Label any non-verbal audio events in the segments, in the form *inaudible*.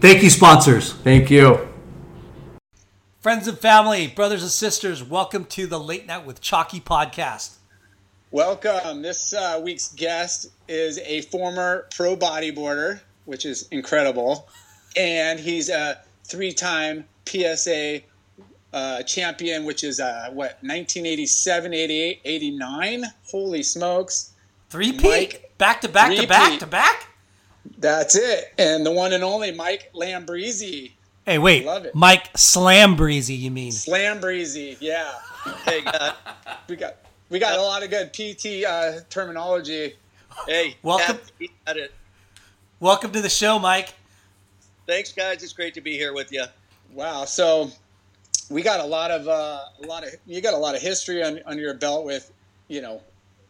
Thank you, sponsors. Thank you. Friends and family, brothers and sisters, welcome to the Late Night with Chalky podcast. Welcome. This uh, week's guest is a former pro bodyboarder, which is incredible. And he's a three time PSA uh, champion, which is uh, what, 1987, 88, 89? Holy smokes. Three Mike, back to back to back to back. That's it. And the one and only Mike Lambresi. Hey, wait, Love it. Mike Slam Breezy, you mean? Slambreezy, yeah. Hey, *laughs* God. We got we got a lot of good PT uh, terminology. Hey, Welcome. Got it. Welcome to the show, Mike. Thanks, guys. It's great to be here with you. Wow. So we got a lot of uh, a lot of you got a lot of history on, under your belt with you know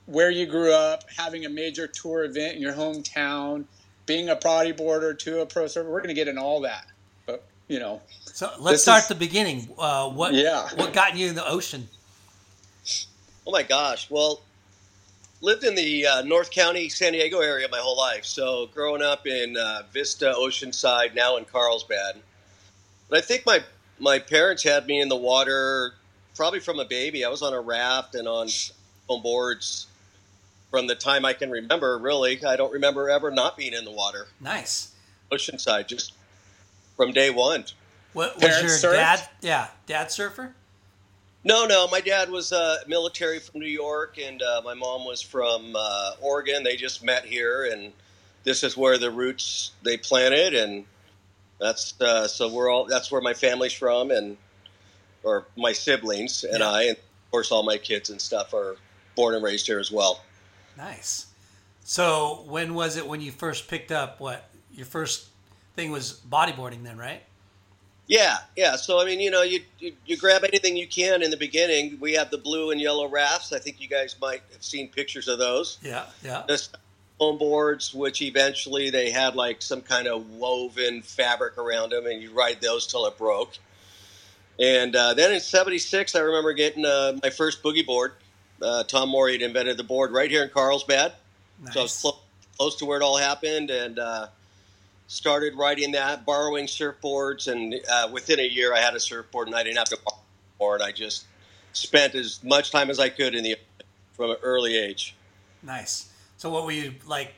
where you grew up, having a major tour event in your hometown, being a bodyboarder to a pro surfer. We're going to get into all that, but you know, So let's start is- the beginning. Uh, what Yeah. what got you in the ocean? Oh my gosh. Well, lived in the uh, North County, San Diego area my whole life. So growing up in uh, Vista, Oceanside, now in Carlsbad. But I think my my parents had me in the water probably from a baby. I was on a raft and on on boards from the time I can remember. Really, I don't remember ever not being in the water. Nice. Oceanside, just from day one. What was Parents your surfed? dad? Yeah, dad surfer. No, no. My dad was uh, military from New York, and uh, my mom was from uh, Oregon. They just met here, and this is where the roots they planted, and that's uh, so we're all. That's where my family's from, and or my siblings and Yeah. I, and of course, all my kids and stuff are born and raised here as well. Nice. So when was it when you first picked up what your first thing was bodyboarding? Then right? Yeah, yeah. So I mean, you know, you, you you grab anything you can in the beginning. We have the blue and yellow rafts. I think you guys might have seen pictures of those. Yeah, yeah. the foam boards, which eventually they had like some kind of woven fabric around them, and you ride those till it broke. And uh, then in '76, I remember getting uh, my first boogie board. Uh, Tom Morey had invented the board right here in Carlsbad, so I was Nice. close to where it all happened, and uh, started riding that, borrowing surfboards. And uh, within a year, I had a surfboard, and I didn't have to borrow and I just spent as much time as I could in the from an early age. Nice. So what were you like?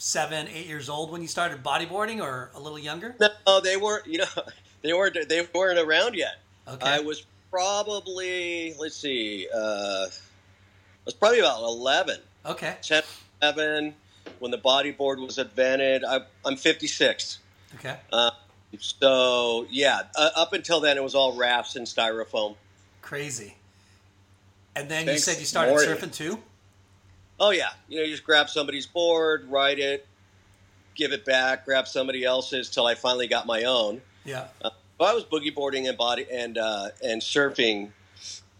Seven, eight years old when you started bodyboarding, or a little younger? No, they weren't. You know, *laughs* they weren't. They weren't around yet. Okay. I was probably. Let's see. Uh, was probably about 11, Okay. 10, 11 when the bodyboard was invented. I, I'm 56. Okay. Uh, so yeah, uh, up until then it was all rafts and styrofoam. Crazy. And then Thanks, you said you started Morty. surfing too. Oh yeah, you know, you just grab somebody's board, ride it, give it back, grab somebody else's till I finally got my own. Yeah. Well, I was boogie boarding and body and uh, and surfing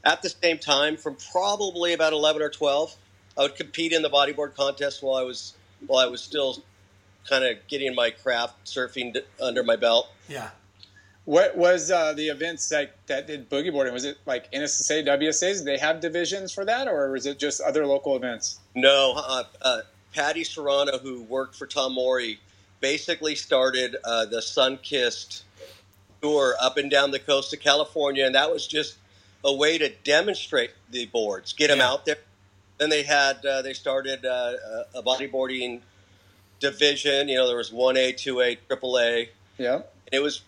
at the same time from probably about eleven or twelve. I would compete in the bodyboard contest while I was while I was still kind of getting my craft surfing under my belt. Yeah. What was uh, the events like that did boogie boarding? Was it like NSSA, WSAs? Did they have divisions for that, or was it just other local events? No, uh, uh, Patty Serrano, who worked for Tom Morey, basically started uh, the Sunkissed tour up and down the coast of California, and that was just a way to demonstrate the boards, get them Yeah. out there. Then they had uh, they started uh, a bodyboarding division. You know, there was one A, two A, triple A. Yeah. It was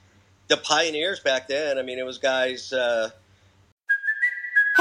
the pioneers back then. I mean, it was guys. Uh,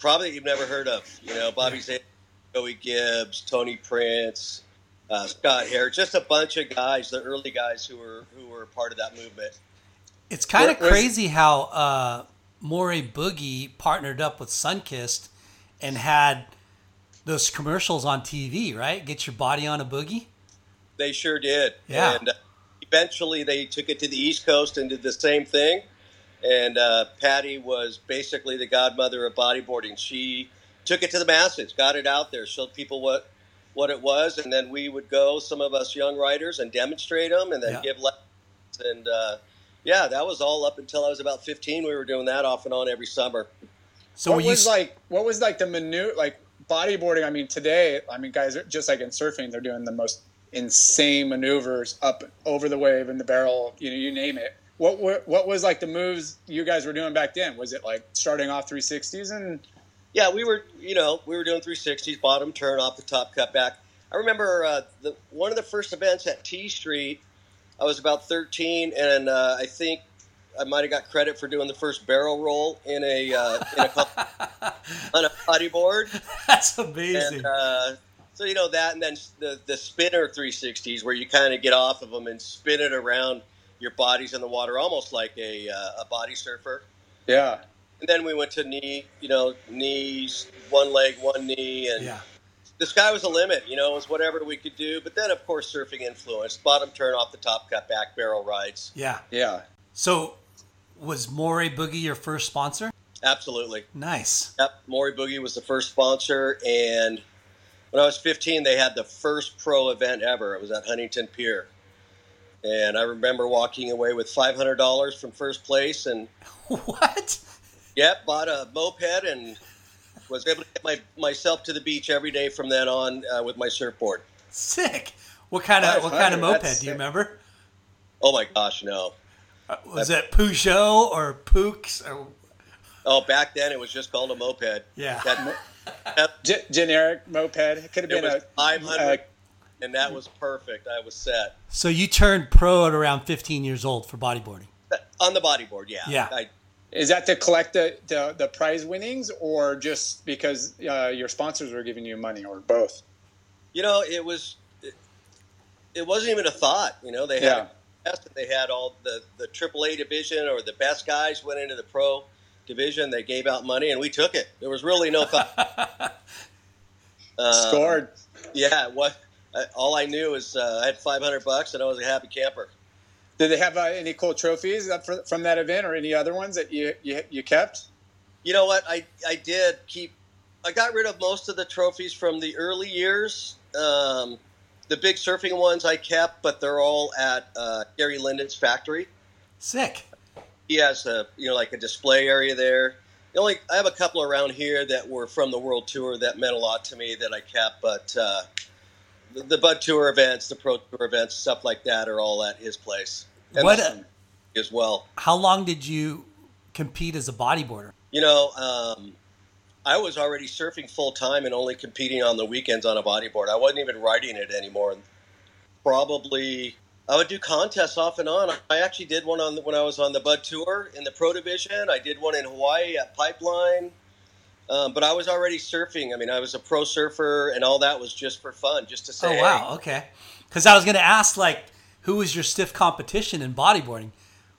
Probably you've never heard of. You know, Bobby Zane, Joey Gibbs, Tony Prince, uh, Scott Hare, just a bunch of guys, the early guys who were who were part of that movement. It's kind of crazy how uh, Morey Boogie partnered up with Sunkist and had those commercials on TV, right? Get your body on a boogie. They sure did. Yeah. And uh, eventually they took it to the East Coast and did the same thing. And uh, Patty was basically the godmother of bodyboarding. She took it to the masses, got it out there, showed people what what it was, and then we would go, some of us young writers, and demonstrate them, and then Yeah. give lessons. And uh, yeah, that was all up until I was about 15. We were doing that off and on every summer. So what you was s- like? What was like the minute like bodyboarding? I mean, today, I mean, guys, are just like in surfing, they're doing the most insane maneuvers up over the wave in the barrel. You know, you name it. What were, what was like the moves you guys were doing back then? Was it like starting off 360s and Yeah, we were, you know, we were doing 360s, bottom turn off the top, cut back. I remember uh, the one of the first events at T Street. I was about 13, and uh, I think I might have got credit for doing the first barrel roll in a, uh, in a *laughs* on a bodyboard. That's amazing. And uh, so you know that, and then the the spinner 360s where you kind of get off of them and spin it around. Your body's in the water, almost like a uh, a body surfer. yeah? And then we went to knee, you know, knees, one leg, one knee, and yeah. the sky was the limit. You know, it was whatever we could do. But then, of course, surfing influenced. Bottom turn off the top, cut back, barrel rides. Yeah. Yeah. So, was Morey Boogie your first sponsor? Absolutely. Nice. Yep. Morey Boogie was the first sponsor, and when I was 15, they had the first pro event ever. It was at Huntington Pier, and I remember walking away with $500 from first place, and *laughs* What? yep, bought a moped and was able to get my, myself to the beach every day from then on uh, with my surfboard. Sick. What kind of what kind of moped that's do you sick. remember? Oh my gosh, no! Uh, Was that Peugeot or Pooks or Oh, back then it was just called a moped. yeah? That, *laughs* that- G- generic moped. It could have been was a 500, uh, and that was perfect. I was set So you turned pro at around 15 years old for bodyboarding. on the bodyboard. Yeah, Yeah. I, Is that to collect the, the, the prize winnings or just because uh, your sponsors were giving you money or both? you know, it was it, it wasn't even a thought. You know, they had Yeah. best, they had all the the AAA division or the best guys went into the pro division. They gave out money, and we took it. There was really no thought. Uh, *laughs* Scored. Yeah, what I, all I knew is uh, I had 500 bucks, and I was a happy camper. Did they have uh, any cool trophies for, from that event or any other ones that you, you, you kept? You know what? I I did keep. I got rid of most of the trophies from the early years. Um, the big surfing ones I kept, but they're all at uh, Gary Linden's factory. Sick. he has a you know like a display area there. The only I have a couple around here that were from the World Tour that meant a lot to me that I kept, but uh, the, the Bud Tour events, the Pro Tour events, stuff like that are all at his place. And What? as well. How long did you compete as a bodyboarder? You know, um, I was already surfing full time and only competing on the weekends on a bodyboard. I wasn't even riding it anymore. Probably, I would do contests off and on. I actually did one on the, when I was on the Bud Tour in the Pro Division. I did one in Hawaii at Pipeline. Um, but I was already surfing. I mean, I was a pro surfer, and all that was just for fun, just to say. Oh hey, wow, okay. Because I was going to ask, like, who was your stiff competition in bodyboarding?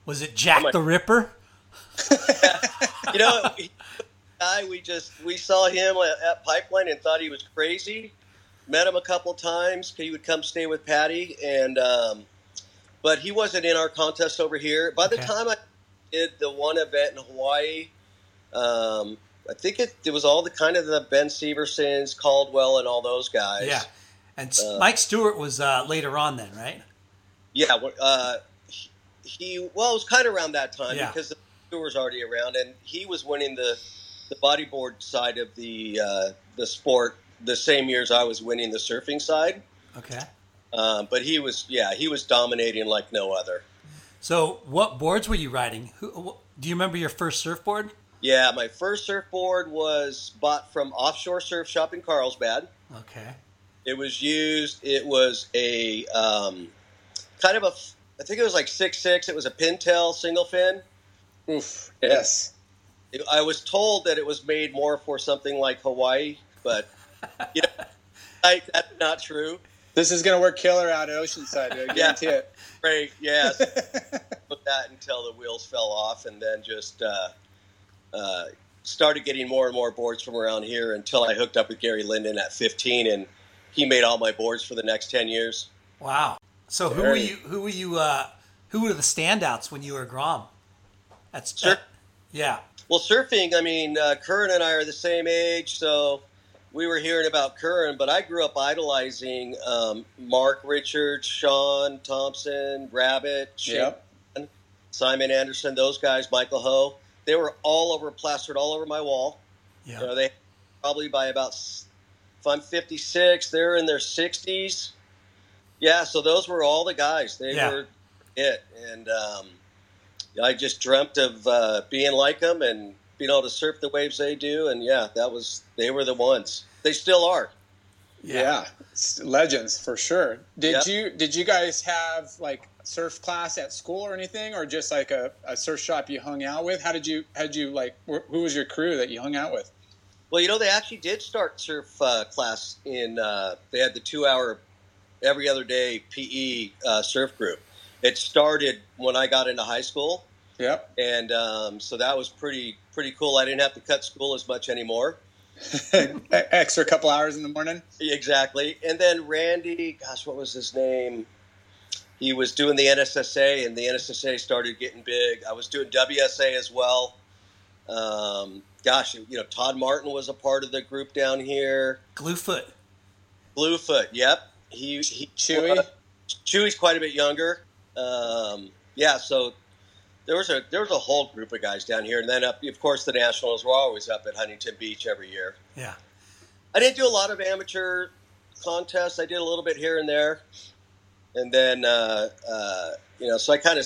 Was it Jack Oh the Ripper? *laughs* you know, guy we just we saw him at, at Pipeline and thought he was crazy. Met him a couple times. He would come stay with Patty, and um, but he wasn't in our contest over here. By the Okay. time I did the one event in Hawaii, um, I think it, it was all the kind of the Ben Seversons, Caldwell, and all those guys. Yeah. And Uh, Mike Stewart was uh, later on then, right? Yeah, uh, he, he well, it was kind of around that time Yeah. because the tour was already around, and he was winning the the bodyboard side of the uh, the sport the same years I was winning the surfing side. Okay. Um, but he was, yeah, he was dominating like no other. So, what boards were you riding? Who, wh- do you remember your first surfboard? Yeah, my first surfboard was bought from Offshore Surf Shop in Carlsbad. Okay. It was used. It was a um, kind of a, I think it was like six six. It was a pintail single fin. Oof. Yes. It- I was told that it was made more for something like Hawaii, but *laughs* you know, I, that's not true. This is going to work killer out at Oceanside. I guarantee it. Great, yes. *laughs* Put that until the wheels fell off, and then just uh, uh, started getting more and more boards from around here until I hooked up with Gary Linden at 15, and he made all my boards for the next 10 years. Wow. So, who were you? Who were you? Uh, who were the standouts when you were Grom? That's Sure. yeah. Well, surfing, I mean, uh, Curren and I are the same age, so we were hearing about Curren, but I grew up idolizing um, Mark Richards, Shaun Tomson, Rabbit, Shane, Yep. Simon Anderson, those guys, Michael Ho. They were all over, plastered all over my wall. Yeah. You know, they probably by about, if I'm 56, they're in their 60s. Yeah, so those were all the guys. They Yeah. were it. And um, I just dreamt of uh, being like them and being able to surf the waves they do. And yeah, that was they were the ones. They still are. Yeah, it's legends for sure. Did Yep. you did you guys have like surf class at school or anything, or just like a, a surf shop you hung out with? How did you how did you like? wh- Who was your crew that you hung out with? Well, you know, they actually did start surf uh, class in. Uh, they had the two-hour, every other day PE uh, surf group. It started when I got into high school, Yep. and um, so that was pretty pretty cool. I didn't have to cut school as much anymore. *laughs* Extra couple hours in the morning. Exactly. And then Randy, gosh, what was his name? He was doing the NSSA, and the NSSA started getting big. I was doing WSA as well. Um, gosh, you know, Todd Martin was a part of the group down here. Gluefoot. Bluefoot, yep. He, he Chewy? Chewy's quite a bit younger. Um, yeah, so there was a there was a whole group of guys down here, and then up, of course, the Nationals were always up at Huntington Beach every year. Yeah. I didn't do a lot of amateur contests. I did a little bit here and there, and then uh, uh, you know, so I kind of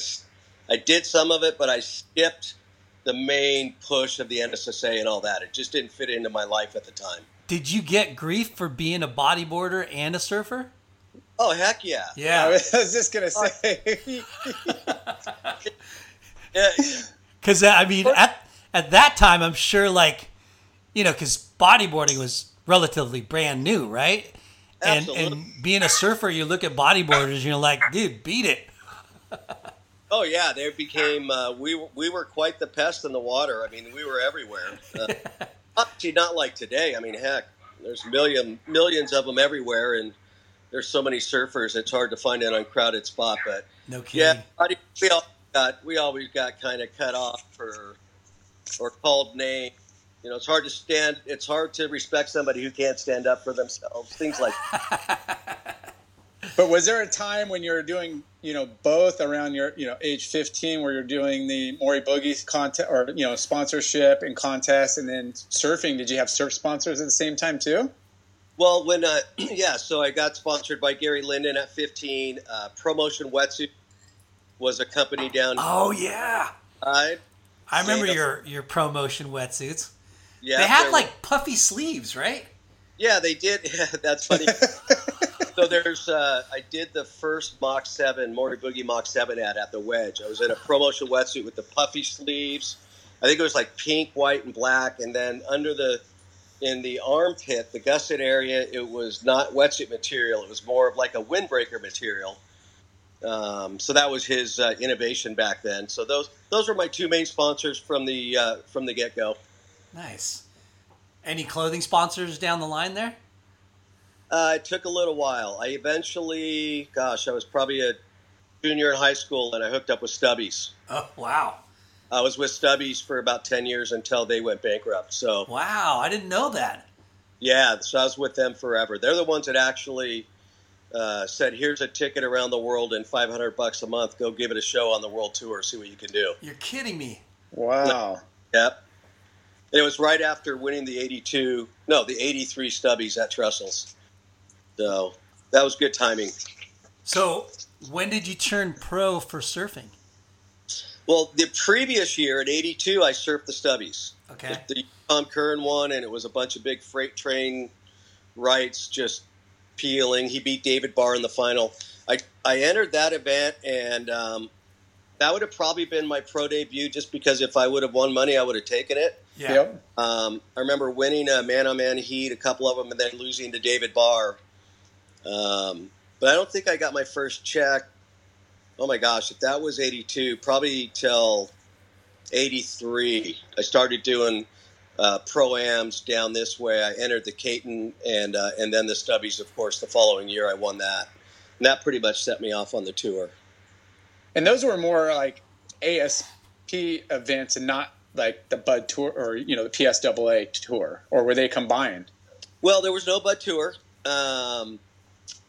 I did some of it, but I skipped the main push of the NSSA and all that. It just didn't fit into my life at the time. Did you get grief for being a bodyboarder and a surfer? Oh heck yeah! Yeah, I Yeah. *laughs* was just gonna say. *laughs* Yeah, Because I mean, at at that time, I'm sure, like, you know, because bodyboarding was relatively brand new, right? And and being a surfer, you look at bodyboarders, and you're like, dude, beat it. Oh yeah, they became uh, we were- we were quite the pest in the water. I mean, we were everywhere. Uh, *laughs* actually, not like today. I mean, heck, there's million millions of them everywhere, and there's so many surfers. It's hard to find an uncrowded spot. But No kidding. yeah, we all got we always got kind of cut off for or called name. You know, it's hard to stand. It's hard to respect somebody who can't stand up for themselves. Things like *laughs* But was there a time when you were doing, you know, both around your, you know, age 15 where you're doing the Morey Boogie contest or, you know, sponsorship and contest and then surfing? Did you have surf sponsors at the same time too? Well, when uh, *clears throat* yeah, so I got sponsored by Gary Linden at 15. Uh, Promotion Wetsuit was a company down. Oh yeah, I I remember your your promotion wetsuits. Yeah, they had like puffy sleeves, right? yeah, they did. *laughs* Yeah, that's funny. *laughs* so there's uh, I did the first Mach Seven Morey Boogie Mach Seven ad at the Wedge. I was in a promotional wetsuit with the puffy sleeves. I think it was like pink, white, and black, and then under the in the armpit, the gusset area, it was not wetsuit material. It was more of like a windbreaker material. Um, so that was his uh, innovation back then. So those those were my two main sponsors from the uh, from the get go. Nice. Any clothing sponsors down the line there? Uh, it took a little while. I eventually, gosh, I was probably a junior in high school, and I hooked up with Stubbies. Oh wow, I was with Stubbies for about ten years until they went bankrupt. So wow! I didn't know that. yeah, so I was with them forever. They're the ones that actually uh, said, "Here's a ticket around the world and five hundred bucks a month. Go give it a show on the world tour. See what you can do." You're kidding me. Wow. Yep. And it was right after winning the '82, no, the '83 Stubbies at Trestles. So that was good timing. So when did you turn pro for surfing? Well, the previous year at '82, I surfed the Stubbies. Okay. The, the Tom Curren one, and it was a bunch of big freight train rights just peeling. He beat David Barr in the final. I, I entered that event, and um, that would have probably been my pro debut just because if I would have won money, I would have taken it. Yeah. Yep. Um, I remember winning a man on man heat, a couple of them, and then losing to David Barr. Um, but I don't think I got my first check. Oh my gosh, if that was 82, probably till 83, I started doing uh, pro-ams down this way. I entered the Katin and, uh, and then the Stubbies, of course, the following year I won that. And that pretty much set me off on the tour. And those were more like ASP events and not like the Bud Tour or, you know, the PSAA tour, or were they combined? Well, there was no Bud Tour, um,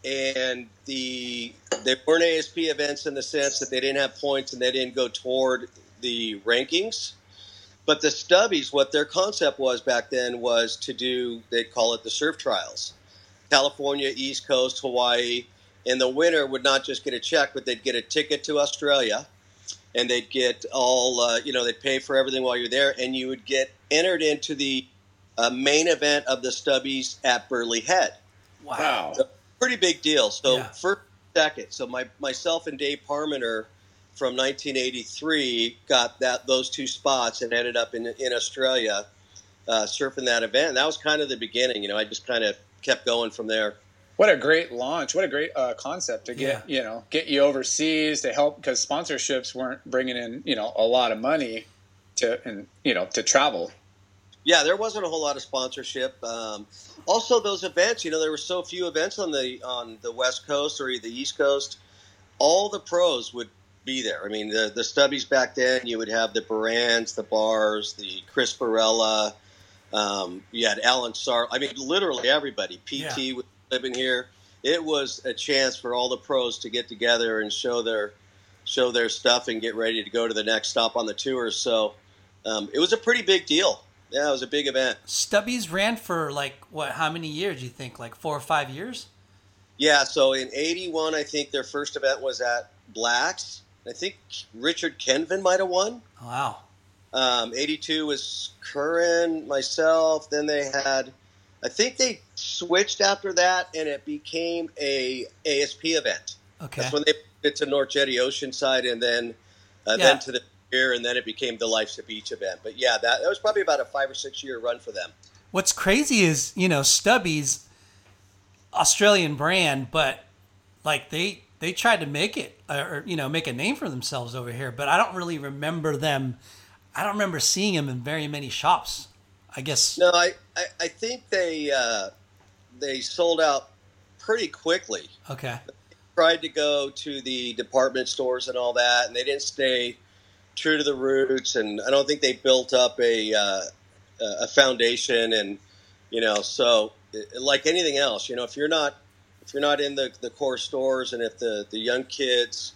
and the they weren't ASP events in the sense that they didn't have points and they didn't go toward the rankings. But the Stubbies, what their concept was back then was to do they'd call it the surf trials, California, East Coast, Hawaii. In the winter, would not just get a check, but they'd get a ticket to Australia, and they'd get all uh, you know they'd pay for everything while you're there, and you would get entered into the uh, main event of the Stubbies at Burleigh Head. Wow. So, pretty big deal. So Yeah. first, second. So my myself and Dave Parmenter from 1983 got that those two spots and ended up in in Australia uh, surfing that event. And that was kind of the beginning. You know, I just kind of kept going from there. What a great launch! What a great uh, concept to get you know get you overseas to help because sponsorships weren't bringing in you know a lot of money to and you know to travel. Yeah, there wasn't a whole lot of sponsorship. Um, also, those events, you know, there were so few events on the on the West Coast or the East Coast. All the pros would be there. I mean, the the Stubbies back then, you would have the Barands, the Bars, the Chris Barela. Um, you had Alan Sar. I mean, literally everybody. PT Yeah. was living here. It was a chance for all the pros to get together and show their show their stuff and get ready to go to the next stop on the tour. So um, it was a pretty big deal. Yeah, it was a big event. Stubbies ran for like what? How many years? do You think like four or five years? Yeah, so in '81, I think their first event was at Blacks. I think Richard Kenvin might have won. Wow. Um, 82 was Curren, myself. Then they had, I think they switched after that, and it became a ASP event. Okay. That's when they moved it to North Jetty Oceanside, and then uh, Yeah. then to the pier, and then it became the Life's a Beach event. But yeah, that, that was probably about a five or six year run for them. What's crazy is you know Stubbies, Australian brand, but like they they tried to make it or you know make a name for themselves over here, but I don't really remember them. I don't remember seeing them in very many shops. I guess No, I, I, I think they uh, they sold out pretty quickly. okay. tried to go to the department stores and all that, and they didn't stay true to the roots. And I don't think they built up a uh, a foundation. And you know, so like anything else, you know, if you're not if you're not in the, the core stores, and if the the young kids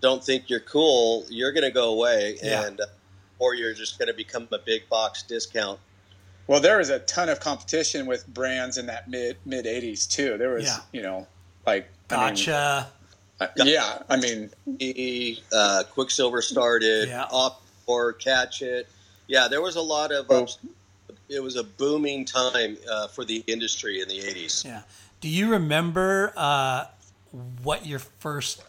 don't think you're cool, you're going to go away, Yeah. and uh, or you're just going to become a big box discount. Well, there was a ton of competition with brands in that mid mid '80s too. There was Yeah. you know like I mean, Gotcha. yeah, I mean uh, Quiksilver started, Yeah. Op or Catch It. Yeah, there was a lot of. Oh. it was a booming time uh, for the industry in the '80s. Yeah. Do you remember uh, what your first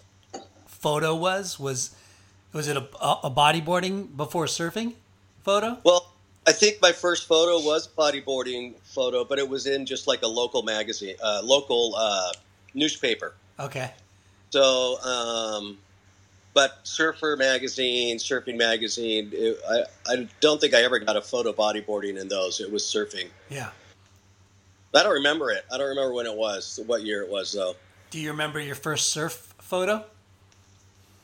photo was? Was was it a, a bodyboarding before surfing photo? Well, I think my first photo was bodyboarding photo, but it was in just like a local magazine, uh, local uh, newspaper. Okay. So, um, but Surfer magazine, Surfing magazine, it, I, I don't think I ever got a photo bodyboarding in those. It was surfing. Yeah. I don't remember it. I don't remember when it was, what year it was, though. Do you remember your first surf photo?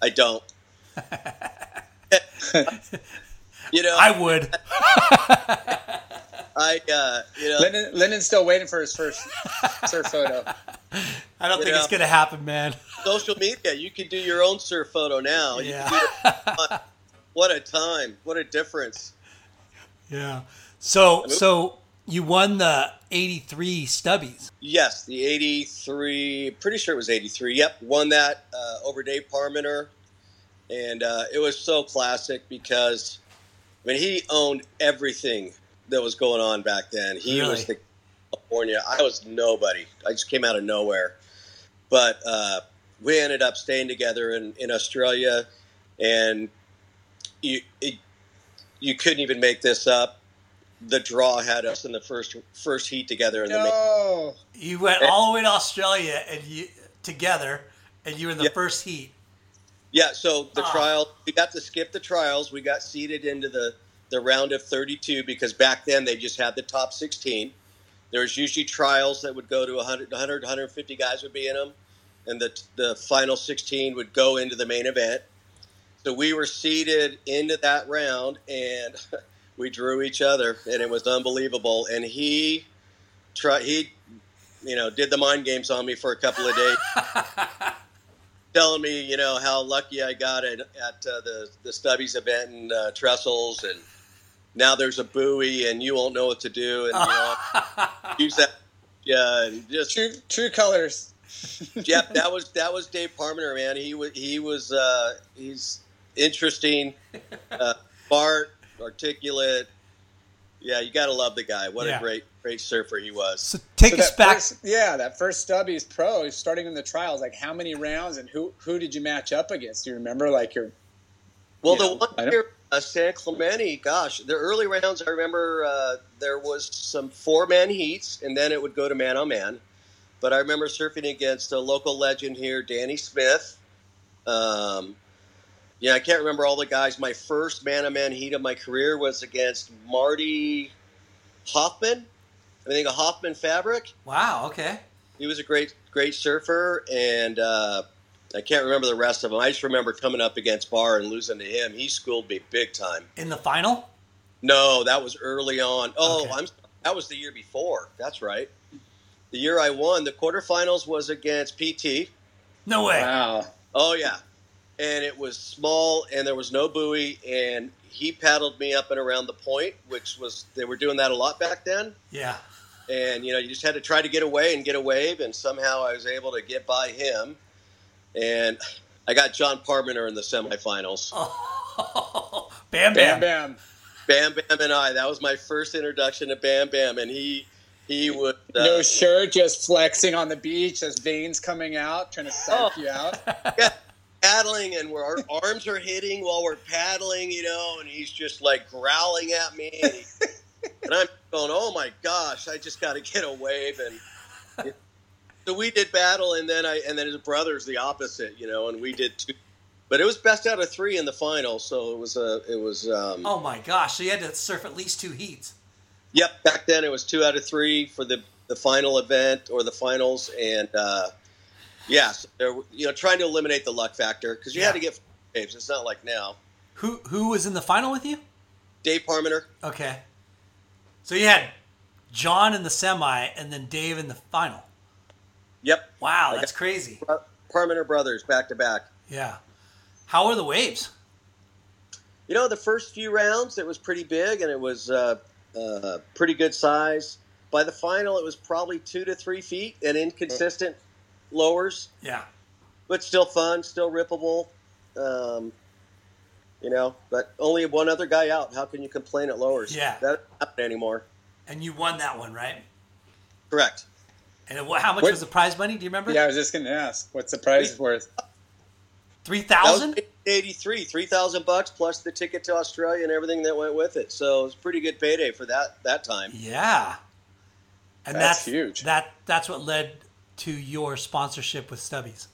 I don't. *laughs* you know, I would. *laughs* I, uh, you know, Lyndon, Lyndon's still waiting for his first surf photo. I don't You think it's gonna happen, man. social media, you can do your own surf photo now. You Yeah. can it. what a time. What a difference. Yeah. So so you won the '83 Stubbies. Yes, the 83, pretty sure it was 83. Yep, won that uh, over Dave Parmenter. And uh, it was so classic because, I mean, he owned everything that was going on back then. He Really? was the California. I was nobody. I just came out of nowhere. But uh, we ended up staying together in, in Australia, and you, it, you couldn't even make this up. The draw had us in the first first heat together in the main You went all the way to Australia and you together, and you were in the Yeah. first heat. Yeah, so the Ah. trial we got to skip the trials. We got seeded into the the round of 32 because back then they just had the top 16. There was usually trials that would go to 100 100 150 guys would be in them and the the final 16 would go into the main event. So we were seeded into that round and *laughs* we drew each other and it was unbelievable and he tried he you know did the mind games on me for a couple of days *laughs* telling me, you know, how lucky I got at, at uh, the the Stubbies event in uh, Trestles, and now there's a buoy, and you won't know what to do, and you know, *laughs* use that. Yeah, and just true true colors. *laughs* yeah, that *laughs* was that was Dave Parmenter, man. He was he was uh, he's interesting, uh, smart, articulate. Yeah, you got to love the guy. What Yeah. a great, great surfer he was. So take So us back. First, yeah, that first Stubbies Pro, He's starting in the trials, like how many rounds and who who did you match up against? Do you remember? Like your Well, you the know, one I don't- year, uh, San Clemente, gosh, the early rounds, I remember uh, there was some four man heats, and then it would go to man on man. But I remember surfing against a local legend here, Danny Smith. Um, yeah, I can't remember all the guys. My first man on man heat of my career was against Marty Hoffman. I think a Hoffman Fabric. Wow. Okay. He was a great, great surfer, and uh, I can't remember the rest of them. I just remember coming up against Barr and losing to him. He schooled me big time. In the final. No, that was early on. Oh, Okay. I'm that was the year before. That's right. The year I won, the quarterfinals was against PT. No way. wow. Oh yeah, and it was small, and there was no buoy, and he paddled me up and around the point, which was they were doing that a lot back then. Yeah. and you know you just had to try to get away and get a wave and somehow i was able to get by him and i got john parmenter in the semifinals Oh, *laughs* bam, Bam bam. bam. bam bam and i that was my first introduction to bam bam and he he would uh, No shirt, just flexing on the beach, just veins coming out, trying to psych Oh. you out. yeah, paddling and where our arms are hitting while we're paddling you know and he's just like growling at me and, he, and i'm going oh my gosh i just got to get a wave and so we did battle and then i and then his brother's the opposite you know and we did two but it was best out of three in the final so it was a it was um Oh my gosh. So you had to surf at least two heats. yep back then it was two out of three for the the final event or the finals and uh yes you know trying to eliminate the luck factor because you Yeah. had to get waves it's not like now Who who was in the final with you? dave parmenter Okay. So you had John in the semi and then Dave in the final. yep Wow, I that's crazy. parmenter brothers back to back Yeah. How are the waves? You know, the first few rounds it was pretty big and it was uh, uh, pretty good size. By the final, it was probably two to three feet and inconsistent lowers, Yeah. but still fun, still rippable. Um, you know, but only one other guy out. How can you complain at lowers? Yeah. that doesn't anymore. And you won that one, right? Correct. And it, how much What- was the prize money? Do you remember? Yeah, I was just gonna ask, what's the prize worth? Three That was thousand. eighty three, three thousand bucks plus the ticket to Australia and everything that went with it. So it was a pretty good payday for that that time. Yeah. And That's that's, huge. That that's what led to your sponsorship with Stubbies.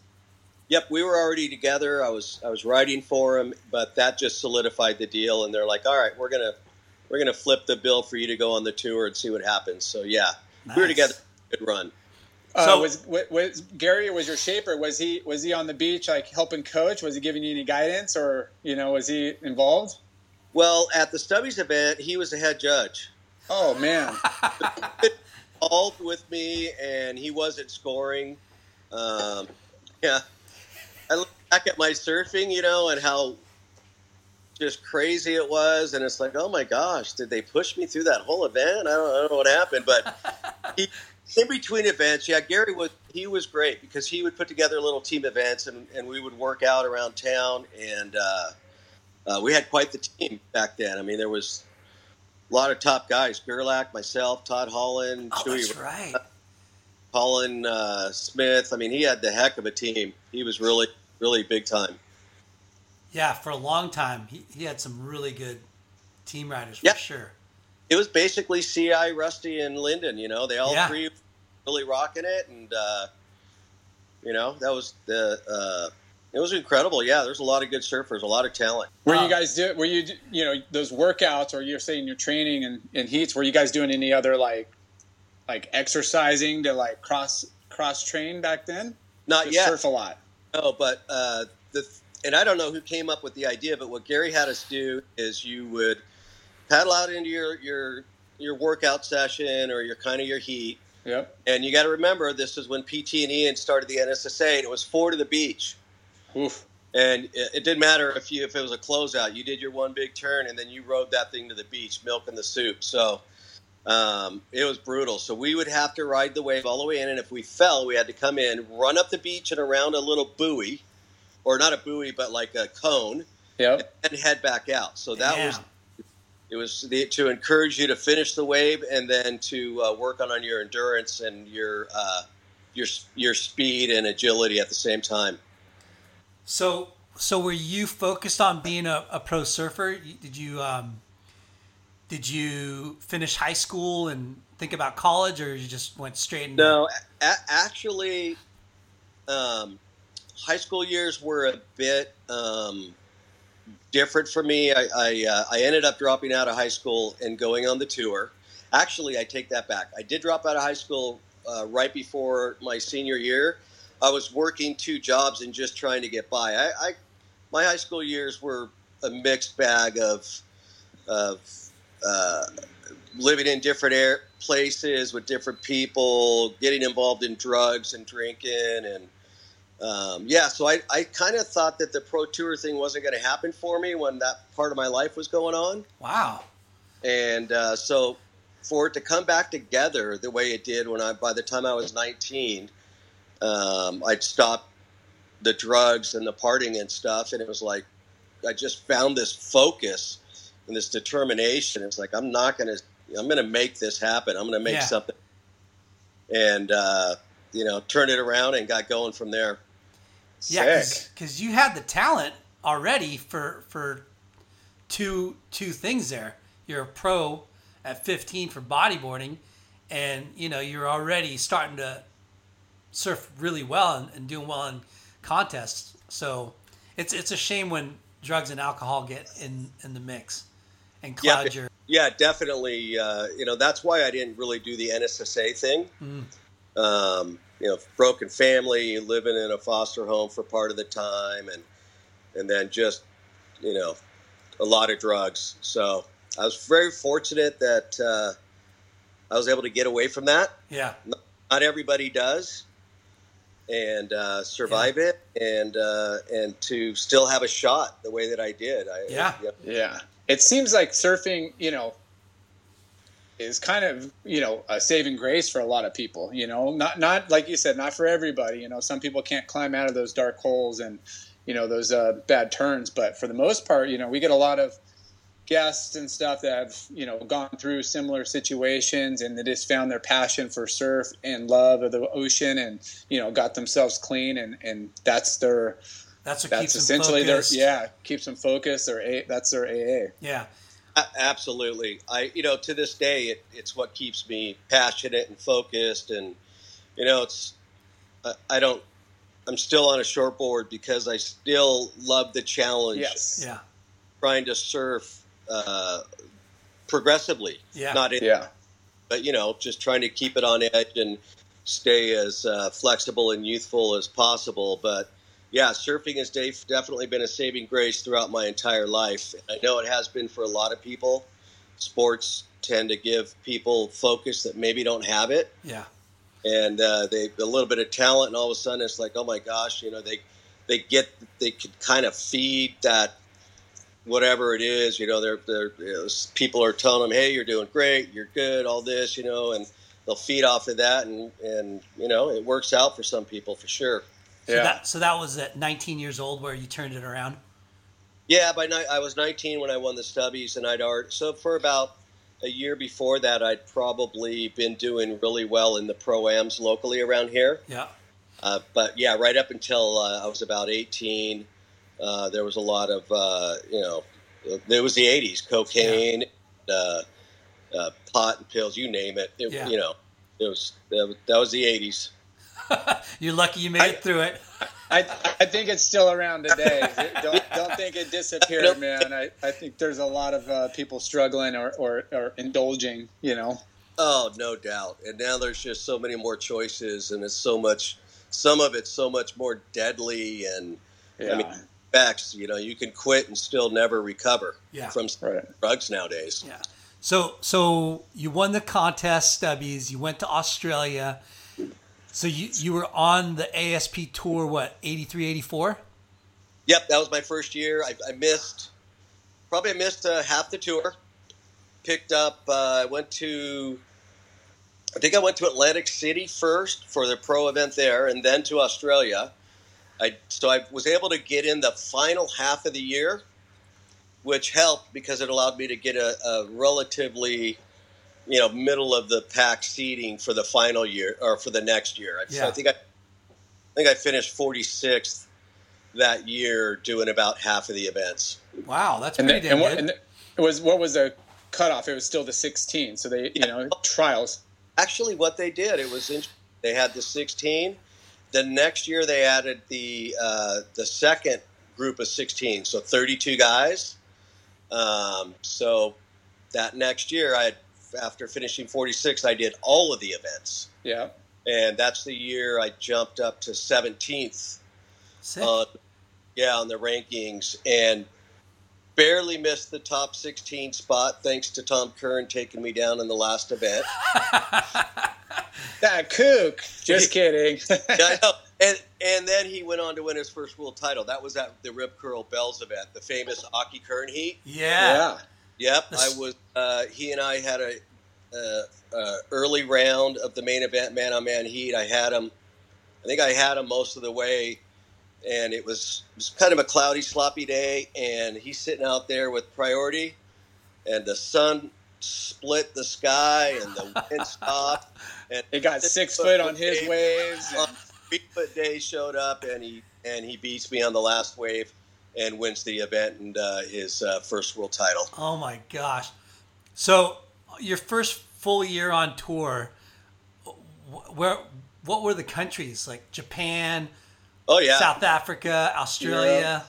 Yep, we were already together. I was I was writing for him, but that just solidified the deal. And they're like, "All right, we're gonna we're gonna flip the bill for you to go on the tour and see what happens." So yeah, we were together. Good run. Uh, So- was, was was Gary was your shaper? Was he was he on the beach like helping coach? Was he giving you any guidance, or you know was he involved? Well, at the Stubbies event, he was the head judge. Oh man, *laughs* With me, and he wasn't scoring. Um, yeah, I look back at my surfing, you know, and how just crazy it was, and it's like, oh my gosh, did they push me through that whole event? I don't, I don't know what happened, but *laughs* he, in between events, yeah, Gary was he was great because he would put together little team events, and, and we would work out around town, and uh, uh, we had quite the team back then. I mean, there was a lot of top guys: Gerlach, myself, Todd Holland, Oh, Chewy that's right. Colin uh, Smith. I mean, he had the heck of a team. He was really, really big time. Yeah, for a long time, he, he had some really good team riders for Yeah. sure. It was basically Ci, Rusty, and Linden. You know, they all Yeah. three really rocking it, and uh, you know that was the. Uh, it was incredible. Yeah, there's a lot of good surfers, a lot of talent. were you guys do? Were you you know those workouts, or you're saying your training and, and heats? Were you guys doing any other like like exercising to like cross cross train back then? Not Just yet. surf a lot. No, but uh, the and I don't know who came up with the idea, but what Gary had us do is you would paddle out into your your your workout session or your kind of your heat, Yep. and you got to remember this is when PT and Ian started the NSSA, and it was four to the beach, Oof. and it, it didn't matter if you if it was a closeout, you did your one big turn, and then you rode that thing to the beach, milking the soup. So. Um, it was brutal. So we would have to ride the wave all the way in, and if we fell, we had to come in, run up the beach and around a little buoy, or not a buoy, but like a cone, Yep. and head back out. So that was it was the, to encourage you to finish the wave and then to uh, work on, on your endurance and your uh, your your speed and agility at the same time. So, so were you focused on being a, a pro surfer? Did you um, did you finish high school and think about college, or you just went straight into? No, a- actually, um, high school years were a bit um, different for me. I I, uh, I ended up dropping out of high school and going on the tour. Actually, I take that back. I did drop out of high school uh, right before my senior year. I was working two jobs and just trying to get by. I, I my high school years were a mixed bag of of uh, living in different air, places with different people, getting involved in drugs and drinking, and um, yeah. So I, I kind of thought that the pro tour thing wasn't going to happen for me when that part of my life was going on, Wow. and uh, so for it to come back together the way it did when I by the time I was 19, um, I'd stopped the drugs and the partying and stuff, and it was like I just found this focus and this determination. It's like I'm not gonna, I'm gonna make this happen. I'm gonna make Yeah. something, and uh, you know, turn it around and got going from there. Yeah, because you had the talent already for for two two things there. You're a pro at 15 for bodyboarding, and you know you're already starting to surf really well and, and doing well in contests. So it's it's a shame when drugs and alcohol get in in the mix and Yeah, cloud your Yeah, definitely. Uh, you know, that's why I didn't really do the NSSA thing. Um, you know, broken family, living in a foster home for part of the time, and and then just you know, a lot of drugs. So I was very fortunate that uh, I was able to get away from that. yeah Not everybody does, and uh, survive it, and uh, and to still have a shot the way that I did. I, Yeah. you know, Yeah. It seems like surfing, you know, is kind of, you know, a saving grace for a lot of people, you know, not, not like you said, not for everybody, you know, some people can't climb out of those dark holes and, you know, those uh, bad turns. But for the most part, you know, we get a lot of guests and stuff that have, you know, gone through similar situations and they just found their passion for surf and love of the ocean and, you know, got themselves clean and, and that's their, that's what that's keeps them essentially focused. their, yeah, keeps them focused. Their A, that's their AA. yeah Absolutely. I, you know, to this day, it, it's what keeps me passionate and focused. And, you know, it's, I, I don't, I'm still on a shortboard because I still love the challenge, Yes. yeah trying to surf uh, progressively. Yeah. Not in, Yeah. but, you know, just trying to keep it on edge and stay as uh, flexible and youthful as possible. But, yeah, surfing has de- definitely been a saving grace throughout my entire life. I know it has been for a lot of people. Sports tend to give people focus that maybe don't have it, yeah and uh, they a little bit of talent, and all of a sudden it's like, oh my gosh, you know, they they get they could kind of feed that whatever it is, you know, they're they're you know, people are telling them, hey, you're doing great, you're good, all this, you know, and they'll feed off of that, and and you know, it works out for some people for sure. so Yeah. that so that was at 19 years old where you turned it around Yeah, by night I was 19 when I won the Stubbies, and I'd already so for about a year before that, I'd probably been doing really well in the pro ams locally around here. yeah Uh, but yeah, right up until uh, I was about 18, uh, there was a lot of uh, you know, there was the 80s, cocaine, uh, uh, pot and pills, you name it. It- Yeah. You know, it was that was- that was the 80s. *laughs* you're lucky you made I- it through it I, *laughs* I think it's still around today. don't, don't think it disappeared, man. I, I think there's a lot of uh, people struggling or, or, or indulging, you know. Oh, no doubt. And now there's just so many more choices, and it's so much. Some of it's so much more deadly, and Yeah. I mean, effects. You know, you can quit and still never recover Yeah. from Right. drugs nowadays. Yeah. So so you won the contest, Stubbies. You went to Australia. So you you were on the ASP tour. What 83, 84? Yep, that was my first year. I, I missed probably I missed uh, half the tour. Picked up. Uh, I went to. I think I went to Atlantic City first for the pro event there, and then to Australia. I so I was able to get in the final half of the year, which helped because it allowed me to get a, a relatively, you know, middle of the pack seating for the final year or for the next year. I- So I think I, I think I finished 46th that year doing about half of the events. Wow, that's And, pretty then, damn and what good. and it was what was the cutoff? It was still the 16. So they you know trials. Actually, what they did, it was in, they had the 16. The next year, they added the uh, the second group of 16, so 32 guys. Um, so that next year, I after finishing 46, I did all of the events, Yeah. and that's the year I jumped up to 17th Sick. on yeah on the rankings and barely missed the top 16 spot thanks to Tom Curren taking me down in the last event. *laughs* That kook. Just kidding. *laughs* I know. And and then he went on to win his first world title. That was at the Rip Curl Bells event, the famous Occy Curren heat. yeah. yeah. Yep, I was. Uh, he and I had a, uh uh early round of the main event, man on man heat. I had him. I think I had him most of the way, and it was it was kind of a cloudy, sloppy day. And he's sitting out there with priority, and the sun split the sky, and the wind *laughs* stopped. And He got six foot on his waves. on three foot day showed up and he and he beats me on the last wave and wins the event and uh, his uh, first world title. Oh my gosh. So your first full year on tour, where what were the countries like Japan, Oh yeah, South Africa, Australia?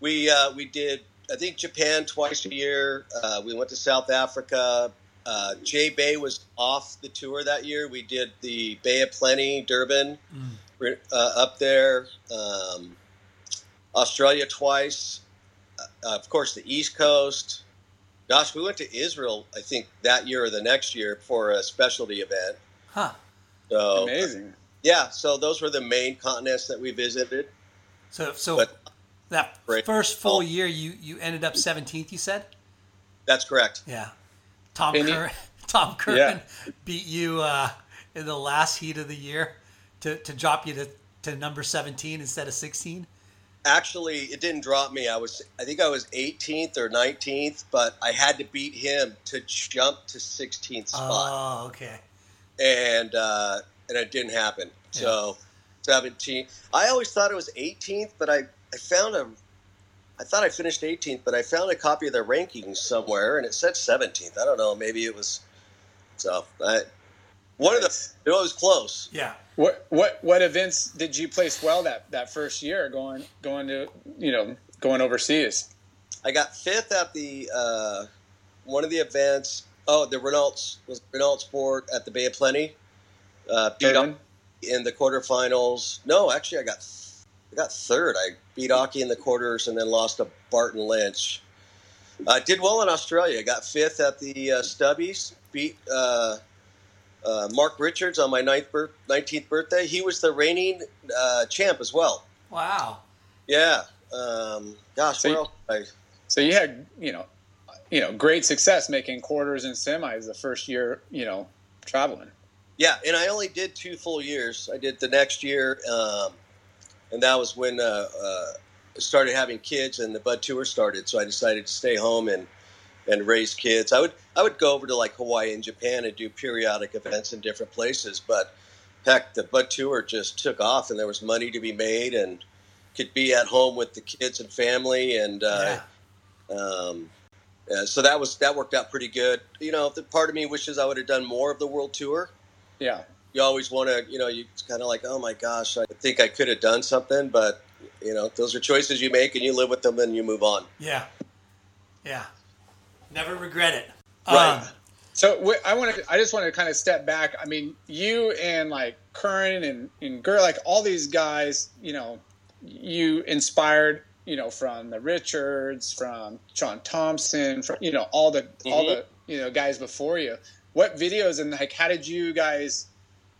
we uh, we did I think Japan twice a year. Uh, we went to South Africa. Uh, J-Bay was off the tour that year. We did the Bay of Plenty, Durban, We're, uh, up there. Um, Australia twice. Uh, of course, the East Coast. Gosh, we went to Israel. I think that year or the next year for a specialty event. Huh. So Amazing. Yeah, so those were the main continents that we visited. So so But that first full Oh. year you you ended up 17th, you said? that's correct. Yeah. Tom Curren *laughs* Tom Curren Yeah. beat you uh, in the last heat of the year to, to drop you to, to number 17 instead of 16. Actually, it didn't drop me. I was, I think I was 18th or 19th, but I had to beat him to jump to 16th spot, Oh, okay. and uh, and it didn't happen. So 17. I always thought it was 18th, but I I found a. I thought I finished 18th, but I found a copy of the rankings somewhere, and it said 17th. I don't know. Maybe it was. So I, one of the. It was close. Yeah. What what what events did you place well that that first year going going to you know going overseas? I got fifth at the uh, one of the events. Oh, the Renault was Renault Sport at the Bay of Plenty. Uh, beat Durban? Occy in the quarterfinals. No, actually, I got I got third. I beat Occy in the quarters and then lost to Barton Lynch. I did well in Australia. I got fifth at the uh, Stubbies. Beat uh, uh, Mark Richards on my ninth bir- 19th birthday. He was the reigning uh, champ as well. Wow. Yeah. Um, gosh, So you- I, So you had you know you know great success making quarters and semis the first year you know traveling. Yeah, and I only did two full years. I did the next year, um, and that was when uh, uh, I started having kids and the Bud Tour started. So I decided to stay home and and raise kids. I would I would go over to like Hawaii and Japan and do periodic events in different places, but heck, the Bud Tour just took off, and there was money to be made, and could be at home with the kids and family, and uh, um, uh, so that was that worked out pretty good. You know, the part of me wishes I would have done more of the world tour Yeah. you always want to, you know, you kind of like, oh my gosh, I think I could have done something, but you know, those are choices you make and you live with them and you move on. Yeah. Yeah. Never regret it. Right. Um, So I want to. I just want to kind of step back. I mean, you and like Curren and and Gur, like all these guys, you know, you inspired, you know, from the Richards, from Shaun Tomson, from you know all the all Mhm. the you know guys before you. What videos and like how did you guys,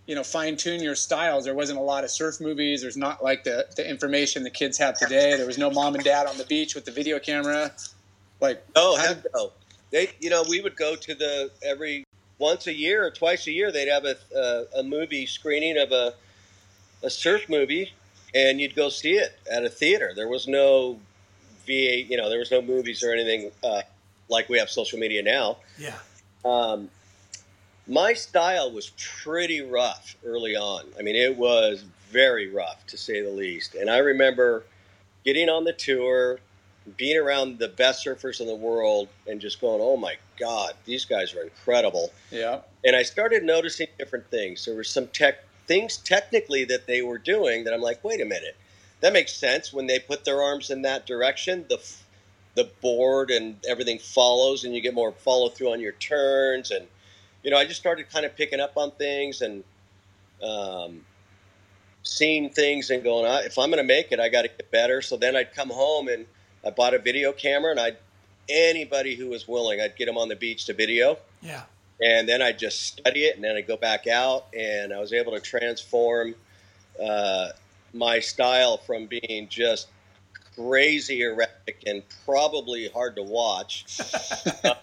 you know, fine tune your styles? There wasn't a lot of surf movies. There's not like the the information the kids have today. There was no mom and dad on the beach with the video camera. Like Oh, how heck no. They, you know, we would go to the every once a year or twice a year. They'd have a a, a movie screening of a a surf movie, and you'd go see it at a theater. There was no VA. You know, there was no movies or anything uh, like we have social media now. Yeah. Um, my style was pretty rough early on. I mean, it was very rough to say the least. And I remember getting on the tour, being around the best surfers in the world, and just going, "Oh my God, these guys are incredible." Yeah. And I started noticing different things. There were some tech things technically that they were doing that I'm like, "Wait a minute, that makes sense." When they put their arms in that direction, the the board and everything follows, and you get more follow through on your turns and you know, I just started kind of picking up on things and um, seeing things and going, "Ah, if I'm going to make it, I got to get better. So then I'd come home and I bought a video camera and I'd, anybody who was willing, I'd get them on the beach to video. Yeah. And then I'd just study it and then I'd go back out and I was able to transform uh, my style from being just crazy erratic and probably hard to watch. *laughs* uh,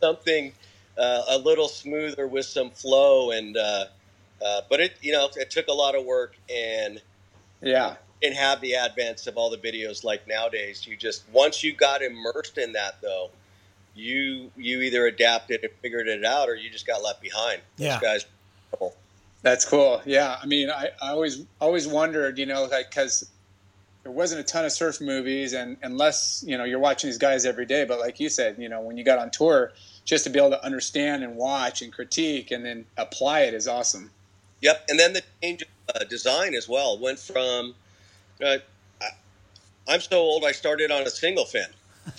something uh, a little smoother with some flow and uh, uh, but it you know it took a lot of work and Yeah. didn't have the advance of all the videos like nowadays you just once you got immersed in that though you you either adapted and figured it out or you just got left behind those Yeah. guys That's cool. Yeah, I mean, I, I always always wondered, you know, like because there wasn't a ton of surf movies, and unless you know you're watching these guys every day, but like you said, you know, when you got on tour, just to be able to understand and watch and critique and then apply it is awesome. Yep, and then the change of uh, design as well went from. Uh, I'm so old. I started on a single fin. *laughs*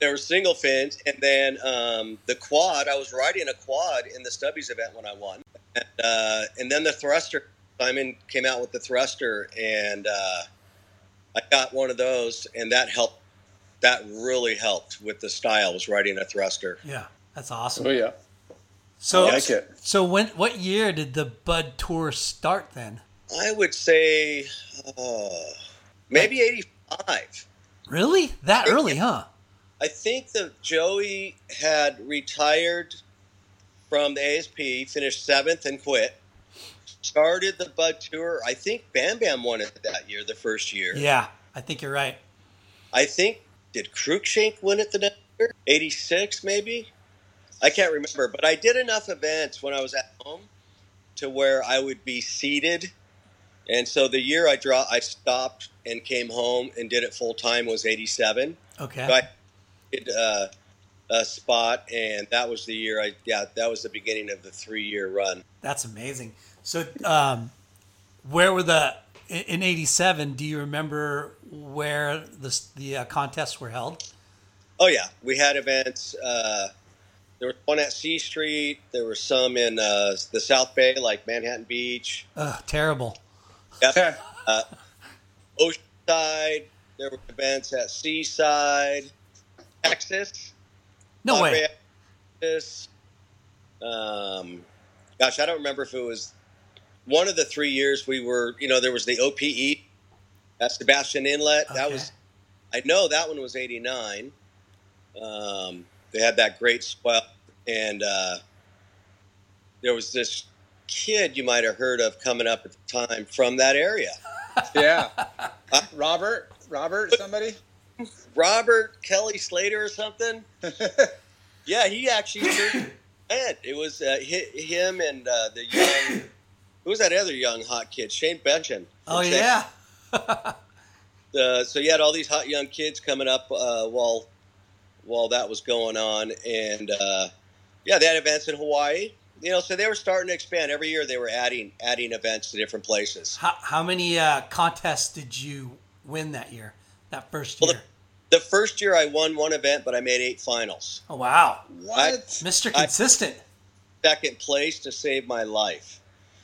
there were single fins, and then um, the quad. I was riding a quad in the Stubbies event when I won, and, uh, and then the thruster. Simon came out with the thruster, and uh, I got one of those, and that helped. That really helped with the style. Was riding a thruster. Yeah. That's awesome. Oh yeah, So, I like it. so when what year did the Bud Tour start then? I would say uh, maybe 85. Really? That early, huh? I think that Joey had retired from the ASP, finished seventh and quit. Started the Bud Tour. I think Bam Bam won it that year, the first year. Yeah, I think you're right. I think, did Cruikshank win it the next year? 86 maybe? I can't remember. But I did enough events when I was at home to where I would be seated. And so the year I draw, I stopped and came home and did it full time was 87. Okay. So I did uh, a spot, and that was the year I yeah that was the beginning of the three year run. That's amazing. So, um, where were the in- in '87? Do you remember where the the uh, contests were held? Oh yeah, we had events. Uh, there was one at C Street. There were some in uh, the South Bay, like Manhattan Beach. Ugh, terrible. Yep. uh, Oceanside. There were events at Seaside, Texas. No way. Monterey, Texas. Um, gosh, I don't remember if it was one of the three years we were. You know, there was the OPE at Sebastian Inlet. That was. I know that one was '89. Um, they had that great swell, and uh, there was this kid you might have heard of coming up at the time from that area. *laughs* yeah. Robert, Robert, somebody. Robert Kelly Slater or something. *laughs* yeah, he actually served it. It was uh, him and uh, the young. Who was that other young hot kid? Shane Beschen. Oh yeah. *laughs* Uh, so you had all these hot young kids coming up uh, while while that was going on, and uh, yeah, they had events in Hawaii. You know, so they were starting to expand every year. They were adding adding events to different places. How, how many uh, contests did you win that year? That first year? Well, The first year I won one event, but I made eight finals. oh wow, What? Mr. I- Consistent. Second place to save my life.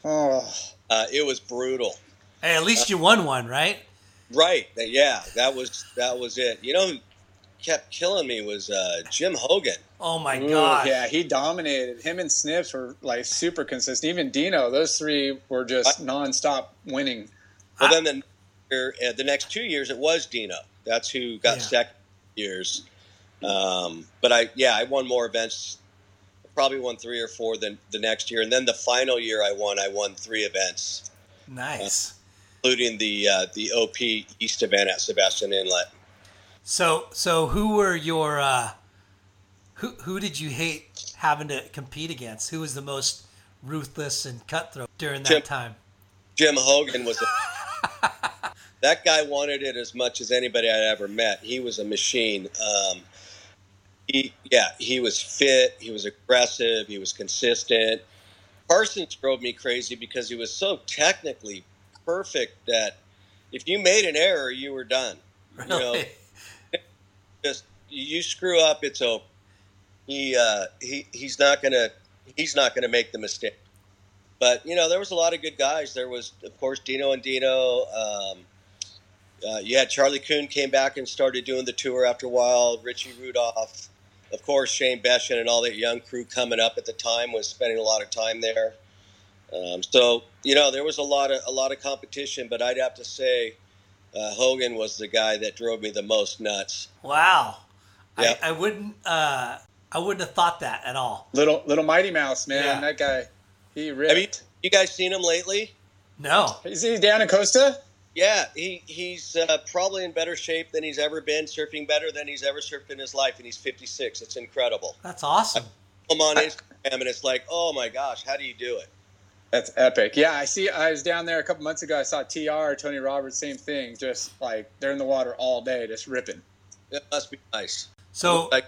Oh, Uh, it was brutal. hey, at least you won one, right? Right. Yeah, that was that was it. You know who kept killing me was uh, Jim Hogan. Oh my Ooh, god. yeah, he dominated. Him and Snips were like super consistent. Even Dino, those three were just nonstop winning. Well, then the next uh, the next two years it was Dino. That's who got Yeah. second years. Um, but I yeah I won more events. Probably won three or four than the next year, and then the final year I won, I won three events, Nice. including the uh, the OP East event at Sebastian Inlet. So so who were your uh, who who did you hate having to compete against? Who was the most ruthless and cutthroat during that Jim. time? Jim Hogan was a, *laughs* that guy wanted it as much as anybody I'd ever met. He was a machine. Um, he, yeah, he was fit. He was aggressive. He was consistent. Parsons drove me crazy because he was so technically perfect that if you made an error, you were done. You know, *laughs* just you screw up, it's over. He uh, he he's not gonna he's not gonna make the mistake. But you know, there was a lot of good guys. There was, of course, Dino and Dino. Um, uh, you had Charlie Kuhn came back and started doing the tour after a while. Richie Rudolph, of course, Shane Beschen and all that young crew coming up at the time was spending a lot of time there. Um, so you know, there was a lot of a lot of competition. But I'd have to say, uh, Hogan was the guy that drove me the most nuts. Wow. Yeah. I, I wouldn't uh, I wouldn't have thought that at all. Little little Mighty Mouse, man. Yeah. That guy, he Have you, ripped. you guys seen him lately? No. Is he down in Costa? Yeah, he, he's uh, probably in better shape than he's ever been, surfing better than he's ever surfed in his life, and he's 56. It's incredible. That's awesome. I'm on Instagram, and it's like, oh my gosh, how do you do it? That's epic. Yeah, I see. I was down there a couple months ago. I saw Tr Tony Roberts, same thing. Just like they're in the water all day, just ripping. It must be nice. So like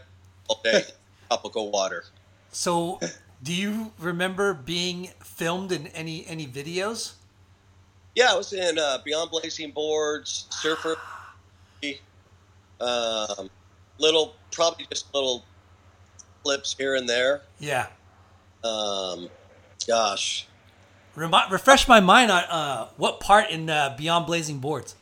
all day, tropical water. so do you remember being filmed in any any videos? Yeah, I was in uh, Beyond Blazing Boards, Surfer, um, little, probably just little clips here and there. Yeah. Um, gosh, Remi- refresh my mind on uh, what part in uh, Beyond Blazing Boards.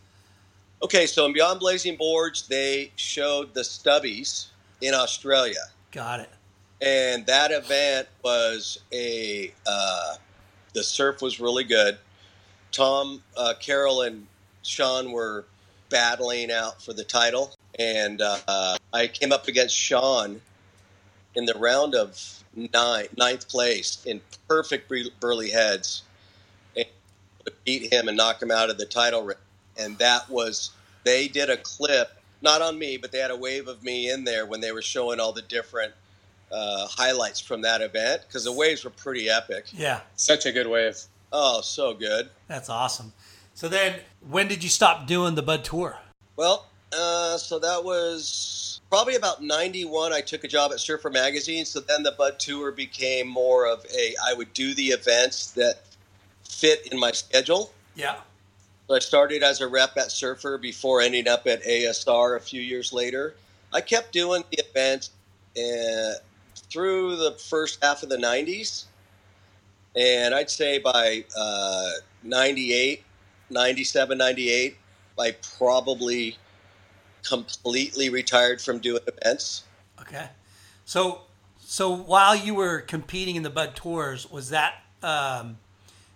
Okay, so in Beyond Blazing Boards, they showed the Stubbies in Australia, Got it. and that event was a uh, the surf was really good. Tom, uh, Carroll, and Shaun were battling out for the title, and uh, I came up against Shaun in the round of nine, ninth place in perfect Burleigh Heads, and beat him and knock him out of the title race. And that was they did a clip, not on me, but they had a wave of me in there when they were showing all the different uh, highlights from that event because the waves were pretty epic. Yeah, Such a good wave. Oh, so good. that's awesome. So then, when did you stop doing the Bud Tour? Well, uh, so that was probably about 91. I took a job at Surfer Magazine. So then the Bud Tour became more of a, I would do the events that fit in my schedule. Yeah. So I started as a rep at Surfer before ending up at ASR a few years later. I kept doing the events uh, through the first half of the 90s. And I'd say by uh, 98, 97, 98, I probably completely retired from doing events. Okay. So, so while you were competing in the Bud Tours, was that um,